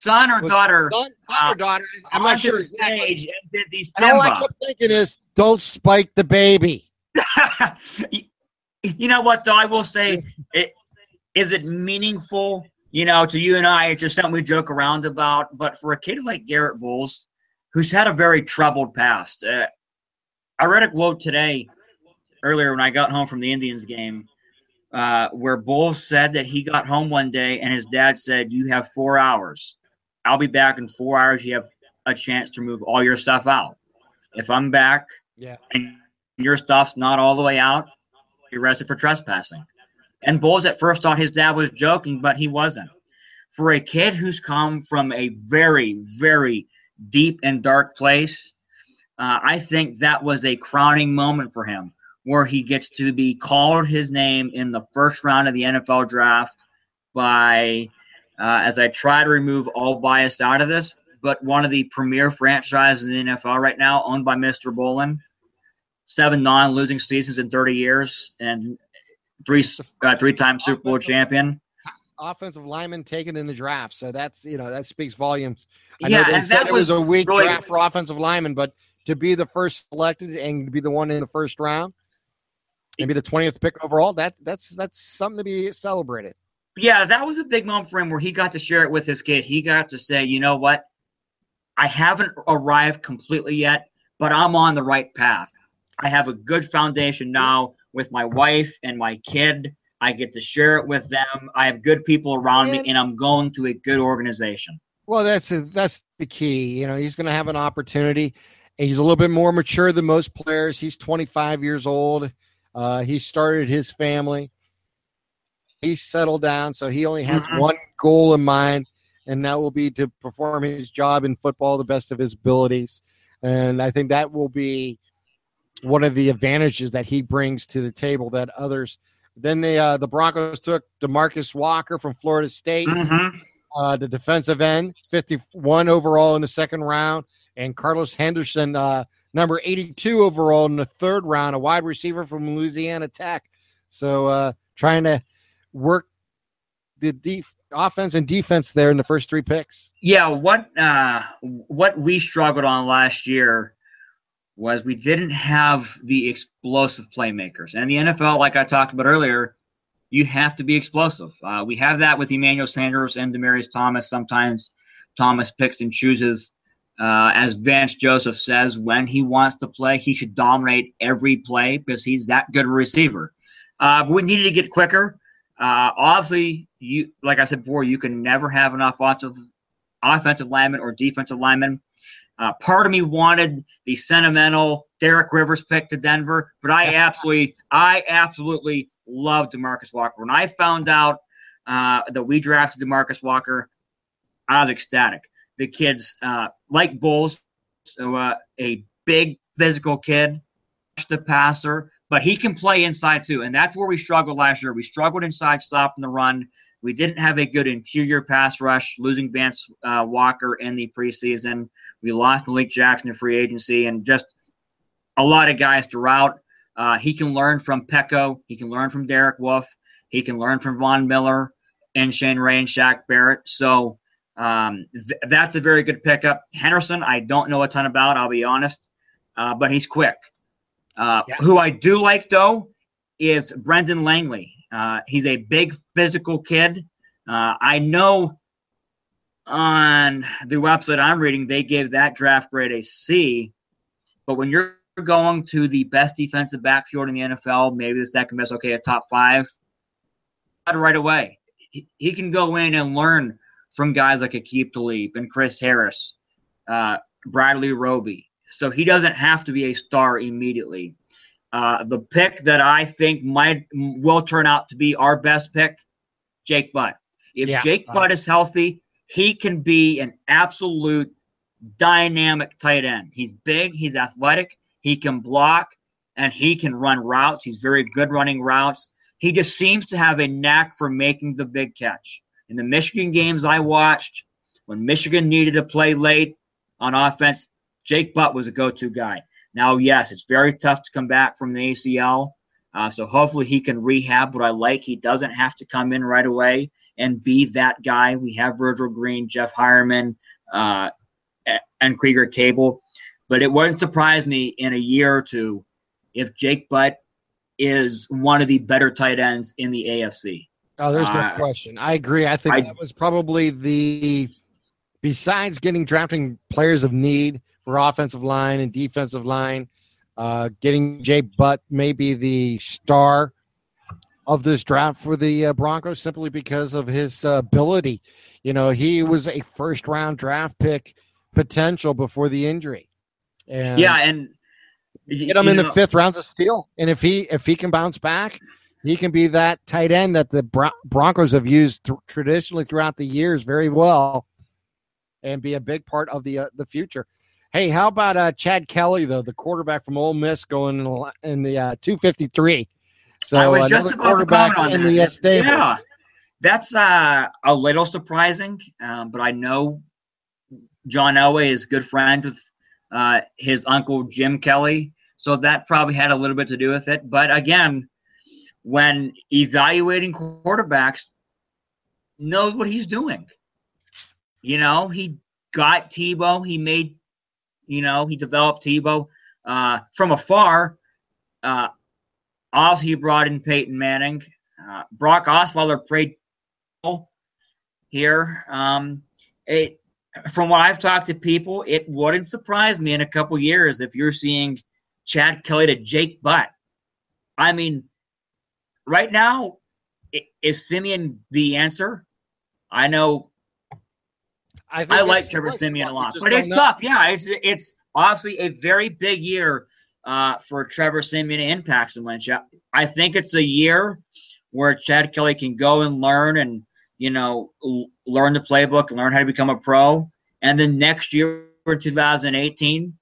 son or daughter. Son, son or daughter. I'm not sure. Stage and did these. And all I kept thinking is, don't spike the baby. you know what, though? I will say, it, is it meaningful? You know, to you and I, it's just something we joke around about. But for a kid like Garett Bolles, who's had a very troubled past, uh, I read a quote today, earlier when I got home from the Indians game, uh, where Bolles said that he got home one day and his dad said, "You have four hours. I'll be back in four hours. You have a chance to move all your stuff out. If I'm back, yeah, and your stuff's not all the way out, you're arrested for trespassing." And Bolles at first thought his dad was joking, but he wasn't. For a kid who's come from a very, very deep and dark place, uh, I think that was a crowning moment for him where he gets to be called his name in the first round of the NFL draft by, uh, as I try to remove all bias out of this, but one of the premier franchises in the NFL right now, owned by Mr. Bowlen. Seven non-losing seasons in 30 years, and three uh, three-time Super Bowl champion. Offensive lineman taken in the draft, so that's you know that speaks volumes. I yeah, know and that it was, a weak really, draft for offensive lineman, but to be the first selected and to be the one in the first round, maybe the 20th pick overall. That's that's that's something to be celebrated. Yeah, that was a big moment for him where he got to share it with his kid. He got to say, you know what? I haven't arrived completely yet, but I'm on the right path. I have a good foundation now with my wife and my kid. I get to share it with them. I have good people around me, and I'm going to a good organization. Well, that's a, that's the key. You know, he's going to have an opportunity. He's a little bit more mature than most players. He's 25 years old. Uh, he started his family. He settled down, so he only has mm-hmm. one goal in mind, and that will be to perform his job in football the best of his abilities. And I think that will be one of the advantages that he brings to the table that others. Then the uh, the Broncos took Demarcus Walker from Florida State, mm-hmm. uh, the defensive end, 51 overall in the second round, and Carlos Henderson, uh, number 82 overall in the third round, a wide receiver from Louisiana Tech. So uh, trying to work the def- offense and defense there in the first three picks. Yeah, what uh, what we struggled on last year was we didn't have the explosive playmakers. And the NFL, like I talked about earlier, you have to be explosive. Uh, we have that with Emmanuel Sanders and Demaryius Thomas. Sometimes Thomas picks and chooses uh, as Vance Joseph says, when he wants to play, he should dominate every play because he's that good a receiver. Uh, we needed to get quicker. Uh, obviously, you like I said before, you can never have enough offensive, offensive linemen or defensive linemen. Uh, part of me wanted the sentimental Derek Rivers pick to Denver, but I absolutely, I absolutely love Demarcus Walker. When I found out uh, that we drafted Demarcus Walker, I was ecstatic the kids uh, like Bulls, so uh, a big physical kid, the passer, but he can play inside too, and that's where we struggled last year. We struggled inside, stopping the run. We didn't have a good interior pass rush, losing Vance uh, Walker in the preseason. We lost Malik Jackson in free agency, and just a lot of guys throughout. Uh, he can learn from Peko. He can learn from Derek Wolfe. He can learn from Von Miller and Shane Ray and Shaq Barrett. So um, th- that's a very good pickup. Henderson, I don't know a ton about, I'll be honest, uh, but he's quick. Uh, yeah. Who I do like, though, is Brendan Langley. Uh, he's a big physical kid. Uh, I know on the website I'm reading, they gave that draft grade a C, but when you're going to the best defensive backfield in the NFL, maybe the second best, okay, a top five, right away. He, he can go in and learn from guys like Aqib Talib and Chris Harris, uh, Bradley Roby. So he doesn't have to be a star immediately. Uh, the pick that I think might will turn out to be our best pick, Jake Butt. If yeah. Jake Butt is healthy, he can be an absolute dynamic tight end. He's big, he's athletic, he can block, and he can run routes. He's very good running routes. He just seems to have a knack for making the big catch. In the Michigan games I watched, when Michigan needed to play late on offense, Jake Butt was a go to guy. Now, yes, it's very tough to come back from the ACL. Uh, so hopefully he can rehab what I like. He doesn't have to come in right away and be that guy. We have Virgil Green, Jeff Heuerman, uh, and Krieger-Coble. But it wouldn't surprise me in a year or two if Jake Butt is one of the better tight ends in the AFC. Oh, there's no uh, question. I agree. I think I, that was probably the besides getting drafting players of need for offensive line and defensive line, uh, getting Jay Butt maybe the star of this draft for the uh, Broncos simply because of his uh, ability. You know, he was a first round draft pick potential before the injury. And yeah, and get him in know, the fifth rounds of steel. And if he if he can bounce back, he can be that tight end that the Broncos have used th- traditionally throughout the years very well, and be a big part of the uh, the future. Hey, how about uh, Chad Kelly though, the quarterback from Ole Miss, going in the uh, two fifty three. So I was just about to comment on in that. the uh, stables. Yeah, that's uh, a little surprising, um, but I know John Elway is good friend with uh, his uncle Jim Kelly, so that probably had a little bit to do with it. But again, when evaluating quarterbacks, knows what he's doing. You know, he got Tebow. He made, you know, he developed Tebow uh, from afar. Uh, also, he brought in Peyton Manning. Uh, Brock Osweiler played here. Um, it, from what I've talked to people, it wouldn't surprise me in a couple years if you're seeing Chad Kelly to Jake Butt. I mean, right now, is Siemian the answer? I know. I, I like Trevor Siemian a lot, but it's tough. Yeah, it's it's obviously a very big year uh, for Trevor Siemian and Paxton Lynch. I think it's a year where Chad Kelly can go and learn and you know learn the playbook, learn how to become a pro, and then next year for 2018,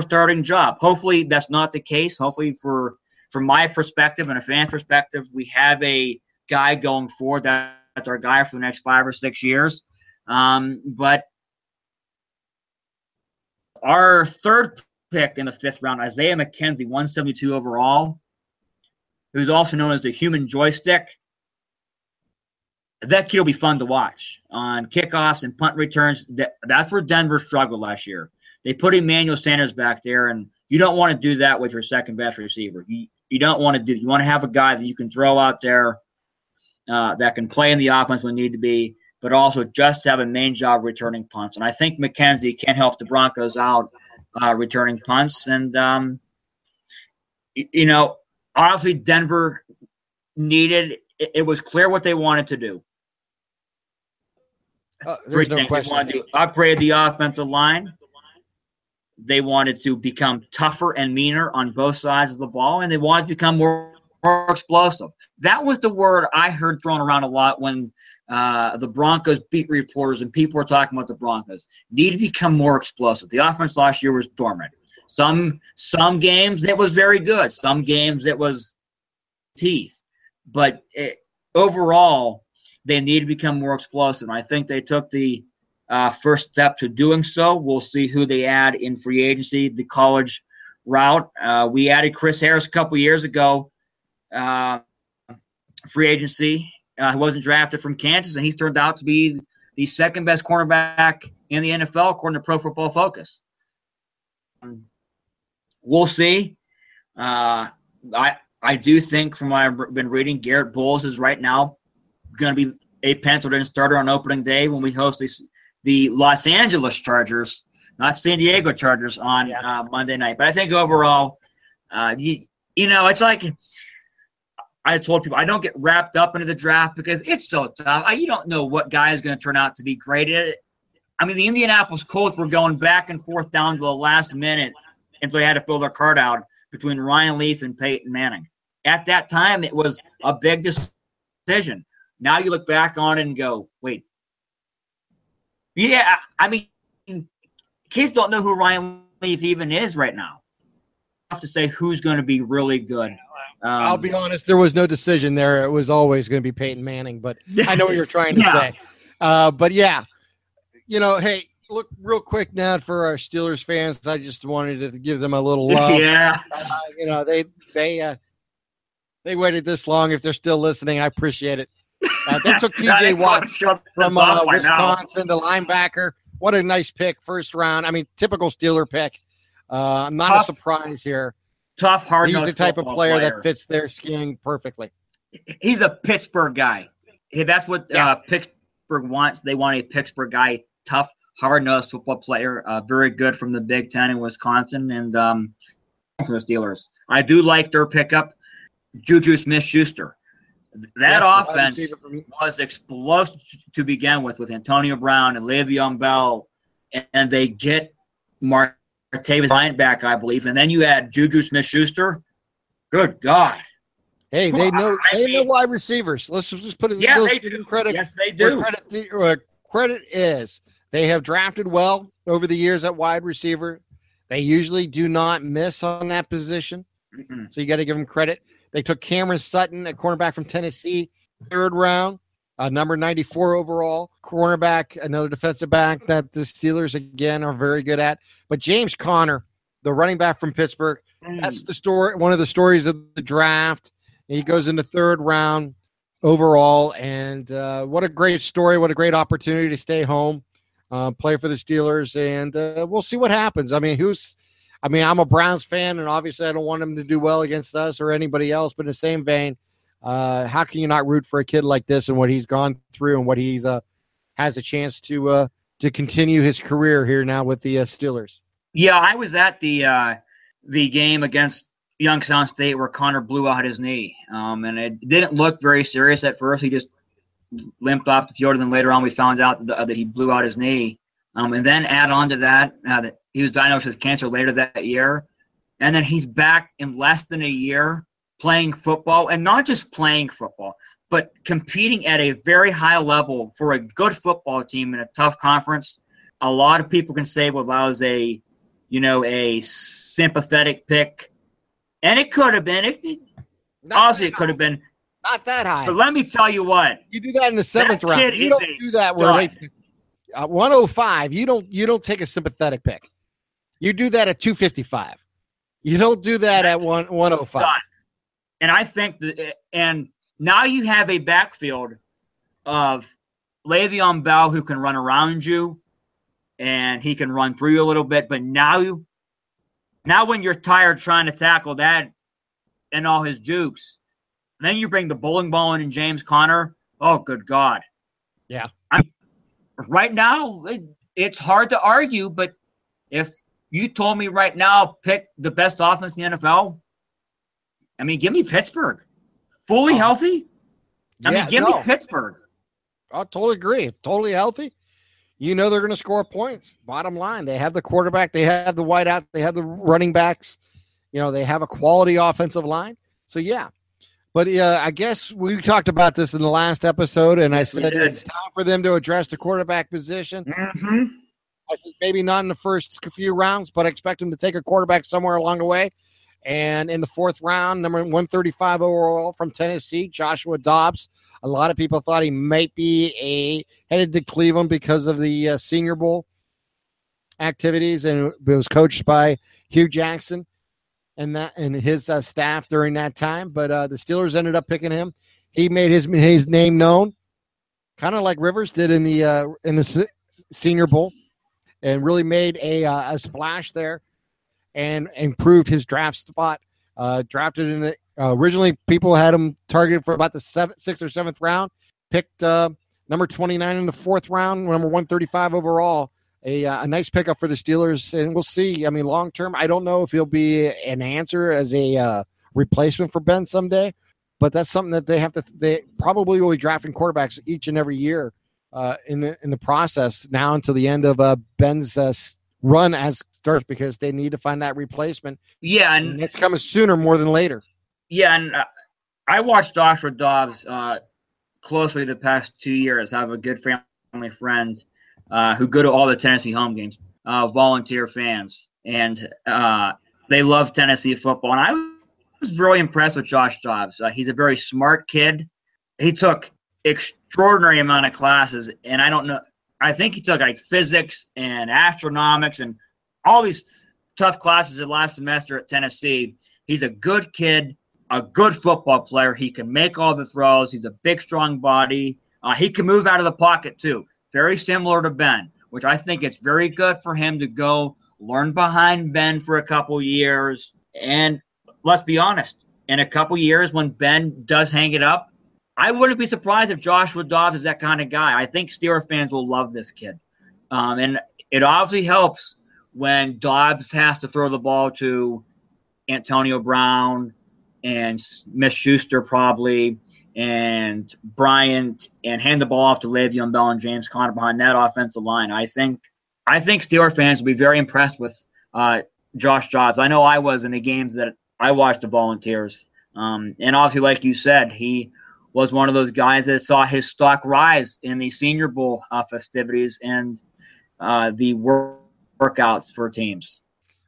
starting job. Hopefully that's not the case. Hopefully for from my perspective and a fan's perspective, we have a guy going forward that's our guy for the next five or six years. Um, but our third pick in the fifth round, Isaiah McKenzie, 172 overall, who's also known as the human joystick. That kid will be fun to watch on kickoffs and punt returns. That, that's where Denver struggled last year. They put Emmanuel Sanders back there, and you don't want to do that with your second best receiver. You, you don't want to do. You want to have a guy that you can throw out there uh, that can play in the offense when need to be, but also just have a main job returning punts. And I think McKenzie can help the Broncos out uh, returning punts. And um, you know, honestly, Denver needed. It, it was clear what they wanted to do. Uh, Three no things. Question. They wanted to do: upgrade the offensive line. They wanted to become tougher and meaner on both sides of the ball, and they wanted to become more, more explosive. That was the word I heard thrown around a lot when uh, the Broncos beat reporters and people were talking about the Broncos need to become more explosive. The offense last year was dormant. Some some games it was very good. Some games it was teeth. But it, overall, they need to become more explosive. I think they took the uh, first step to doing so. We'll see who they add in free agency, the college route. Uh, we added Chris Harris a couple years ago, uh, free agency. Uh, he wasn't drafted from Kansas, and he's turned out to be the second best cornerback in the NFL according to Pro Football Focus. Um, we'll see. Uh, I I do think, from what I've been reading, Garett Bolles is right now going to be a penciled in starter on opening day when we host this the Los Angeles Chargers. not San Diego Chargers on Yeah. uh, Monday night. But I think overall, uh, you, you know, it's like I told people I don't get wrapped up into the draft because it's so tough. I, you don't know what guy is going to turn out to be great. It, I mean, the Indianapolis Colts were going back and forth down to the last minute until they had to fill their card out between Ryan Leaf and Peyton Manning. At that time, it was a big decision. Now you look back on it and go, wait. Yeah, I mean, kids don't know who Ryan Leaf even is right now. I have to say who's going to be really good. Um, I'll be honest, there was no decision there. It was always going to be Peyton Manning, but I know what you're trying to Yeah. say. Uh, but yeah, you know, hey, look real quick now for our Steelers fans. I just wanted to give them a little love. yeah. Uh, you know, they they uh, they waited this long. If they're still listening, I appreciate it. Uh, they took T.J. Watts from uh, Wisconsin, the linebacker. What a nice pick, first round. I mean, typical Steeler pick. Uh, not Tough, a surprise here. Tough, hard. He's the type of player, that fits their scheme perfectly. He's a Pittsburgh guy. That's what Yeah. uh, Pittsburgh wants. They want a Pittsburgh guy, tough, hard-nosed football player, uh, very good from the Big Ten in Wisconsin, and um, from the Steelers. I do like their pickup, Juju Smith-Schuster. That Yeah, offense was explosive to begin with, with Antonio Brown and Le'Veon Bell, and they get Mark Tavis Bryant back, I believe, and then you add Juju Smith-Schuster. Good God! Hey, they know I they know wide receivers. Let's just put it. Yeah, they do. credit. Yes, they where do. Credit, the, uh, credit is they have drafted well over the years at wide receiver. They usually do not miss on that position, Mm-mm. so you got to give them credit. They took Cameron Sutton, a cornerback from Tennessee, third round, uh, number ninety-four overall, cornerback, another defensive back that the Steelers again are very good at. But James Conner, the running back from Pittsburgh, that's the story. One of the stories of the draft. He goes in the third round overall, and uh, what a great story! What a great opportunity to stay home, uh, play for the Steelers, and uh, we'll see what happens. I mean, who's? I mean, I'm a Browns fan, and obviously, I don't want him to do well against us or anybody else. But in the same vein, uh, how can you not root for a kid like this and what he's gone through and what he's uh, has a chance to uh, to continue his career here now with the uh, Steelers? Yeah, I was at the uh, the game against Youngstown State where Conner blew out his knee, um, and it didn't look very serious at first. He just limped off the field, and then later on we found out that, that he blew out his knee. Um, and then add on to that uh, that he was diagnosed with cancer later that year, and then he's back in less than a year playing football, and not just playing football, but competing at a very high level for a good football team in a tough conference. A lot of people can say, well, that was a you know, a sympathetic pick. And it could have been. It, it- honestly, it could have been. not that high. But let me tell you what. You do that in the seventh round. You don't do that where stud. uh, 105. You don't you don't take a sympathetic pick. You do that at 255. You don't do that at one 105. And I think that, and now you have a backfield of Le'Veon Bell who can run around you, and he can run through you a little bit. But now you, now when you're tired trying to tackle that and all his jukes, then you bring the bowling ball in and James Conner. Oh, good God! Yeah. I'm right now. It, it's hard to argue, but if you told me right now pick the best offense in the NFL, I mean, give me Pittsburgh. Fully Oh. healthy? I Yeah, mean, give no. me Pittsburgh. I totally agree. Totally healthy. You know they're going to score points. Bottom line, they have the quarterback, they have the wideout, they have the running backs. You know they have a quality offensive line. So yeah, but uh, I guess we talked about this in the last episode, and I said it's time for them to address the quarterback position. Mm-hmm. I maybe not in the first few rounds, but I expect him to take a quarterback somewhere along the way. And in the fourth round, number 135 overall from Tennessee, Joshua Dobbs. A lot of people thought he might be a headed to Cleveland because of the uh, Senior Bowl activities, and it was coached by Hue Jackson and that and his uh, staff during that time. But uh, the Steelers ended up picking him. He made his his name known, kind of like Rivers did in the uh, in the Se- Senior Bowl and really made a uh, a splash there and improved his draft spot. Uh, drafted in the uh, originally, people had him targeted for about the seventh, sixth or seventh round. Picked uh, number twenty nine in the fourth round, number one thirty five overall a, uh, a nice pickup for the Steelers, and we'll see. I mean, long term, I don't know if he'll be an answer as a replacement for Ben someday, but that's something that they have to. They probably will be drafting quarterbacks each and every year uh, in the in the process now until the end of uh, Ben's uh, run as starts because they need to find that replacement. Yeah, and, and it's coming sooner more than later. Yeah, and uh, I watched Joshua Dobbs uh, closely the past two years. I have a good family friend uh, who go to all the Tennessee home games, uh, volunteer fans, and uh, they love Tennessee football. And I was really impressed with Josh Dobbs. Uh, he's a very smart kid. He took extraordinary amount of classes, and I don't know. I think he took like physics and astronomics and all these tough classes the last semester at Tennessee. He's a good kid, a good football player. He can make all the throws. He's a big, strong body. Uh, he can move out of the pocket too very similar to Ben, which I think it's very good for him to go learn behind Ben for a couple years. And let's be honest, in a couple years when Ben does hang it up, I wouldn't be surprised if Joshua Dobbs is that kind of guy. I think Steeler fans will love this kid. Um, and it obviously helps when Dobbs has to throw the ball to Antonio Brown and Smith-Schuster probably and Bryant and hand the ball off to Le'Veon Bell and James Conner behind that offensive line. I think I think Steeler fans will be very impressed with uh, Josh Dobbs. I know I was in the games that I watched the Volunteers, um, and obviously, like you said, he was one of those guys that saw his stock rise in the Senior Bowl uh, festivities and uh, the work- workouts for teams.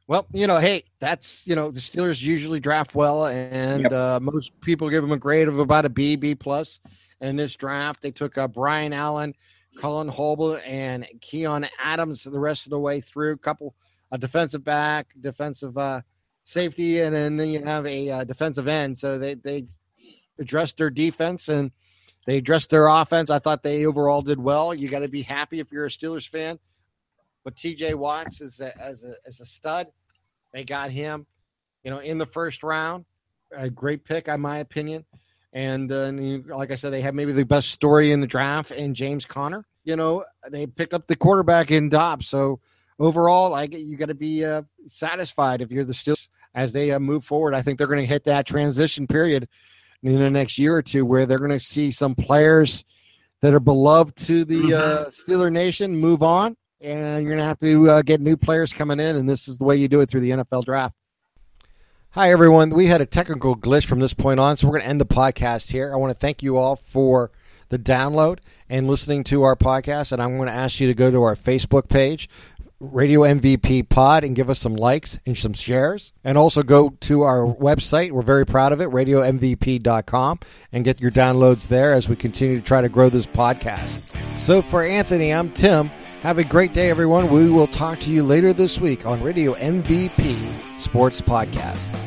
Well, you know, hey, that's you know the Steelers usually draft well, and yep. uh, most people give them a grade of about a B, B plus. In this draft, they took uh, Brian Allen, Colin Holba, and Keion Adams the rest of the way through. Couple a defensive back, defensive uh, safety, and then, then you have a uh, defensive end. So they they addressed their defense and they addressed their offense. I thought they overall did well. You got to be happy if you're a Steelers fan but TJ Watts is a, as a as a stud. They got him, you know, in the first round. A great pick, in my opinion. And uh, like I said, they have maybe the best story in the draft in James Conner. You know, they picked up the quarterback in Dobbs. So overall, like you got to be uh, satisfied if you're the Steelers as they uh, move forward. I think they're going to hit that transition period in the next year or two where they're going to see some players that are beloved to the mm-hmm. uh, Steeler Nation move on, and you're going to have to uh, get new players coming in, and this is the way you do it through the NFL draft. Hi, everyone. We had a technical glitch from this point on, so we're going to end the podcast here. I want to thank you all for the download and listening to our podcast, and I'm going to ask you to go to our Facebook page, Radio MVP Pod, and give us some likes and some shares. And also go to our website. We're very proud of it, radiomvp.com, and get your downloads there as we continue to try to grow this podcast. So for Anthony, I'm Tim. Have a great day, everyone. We will talk to you later this week on Radio MVP Sports Podcast.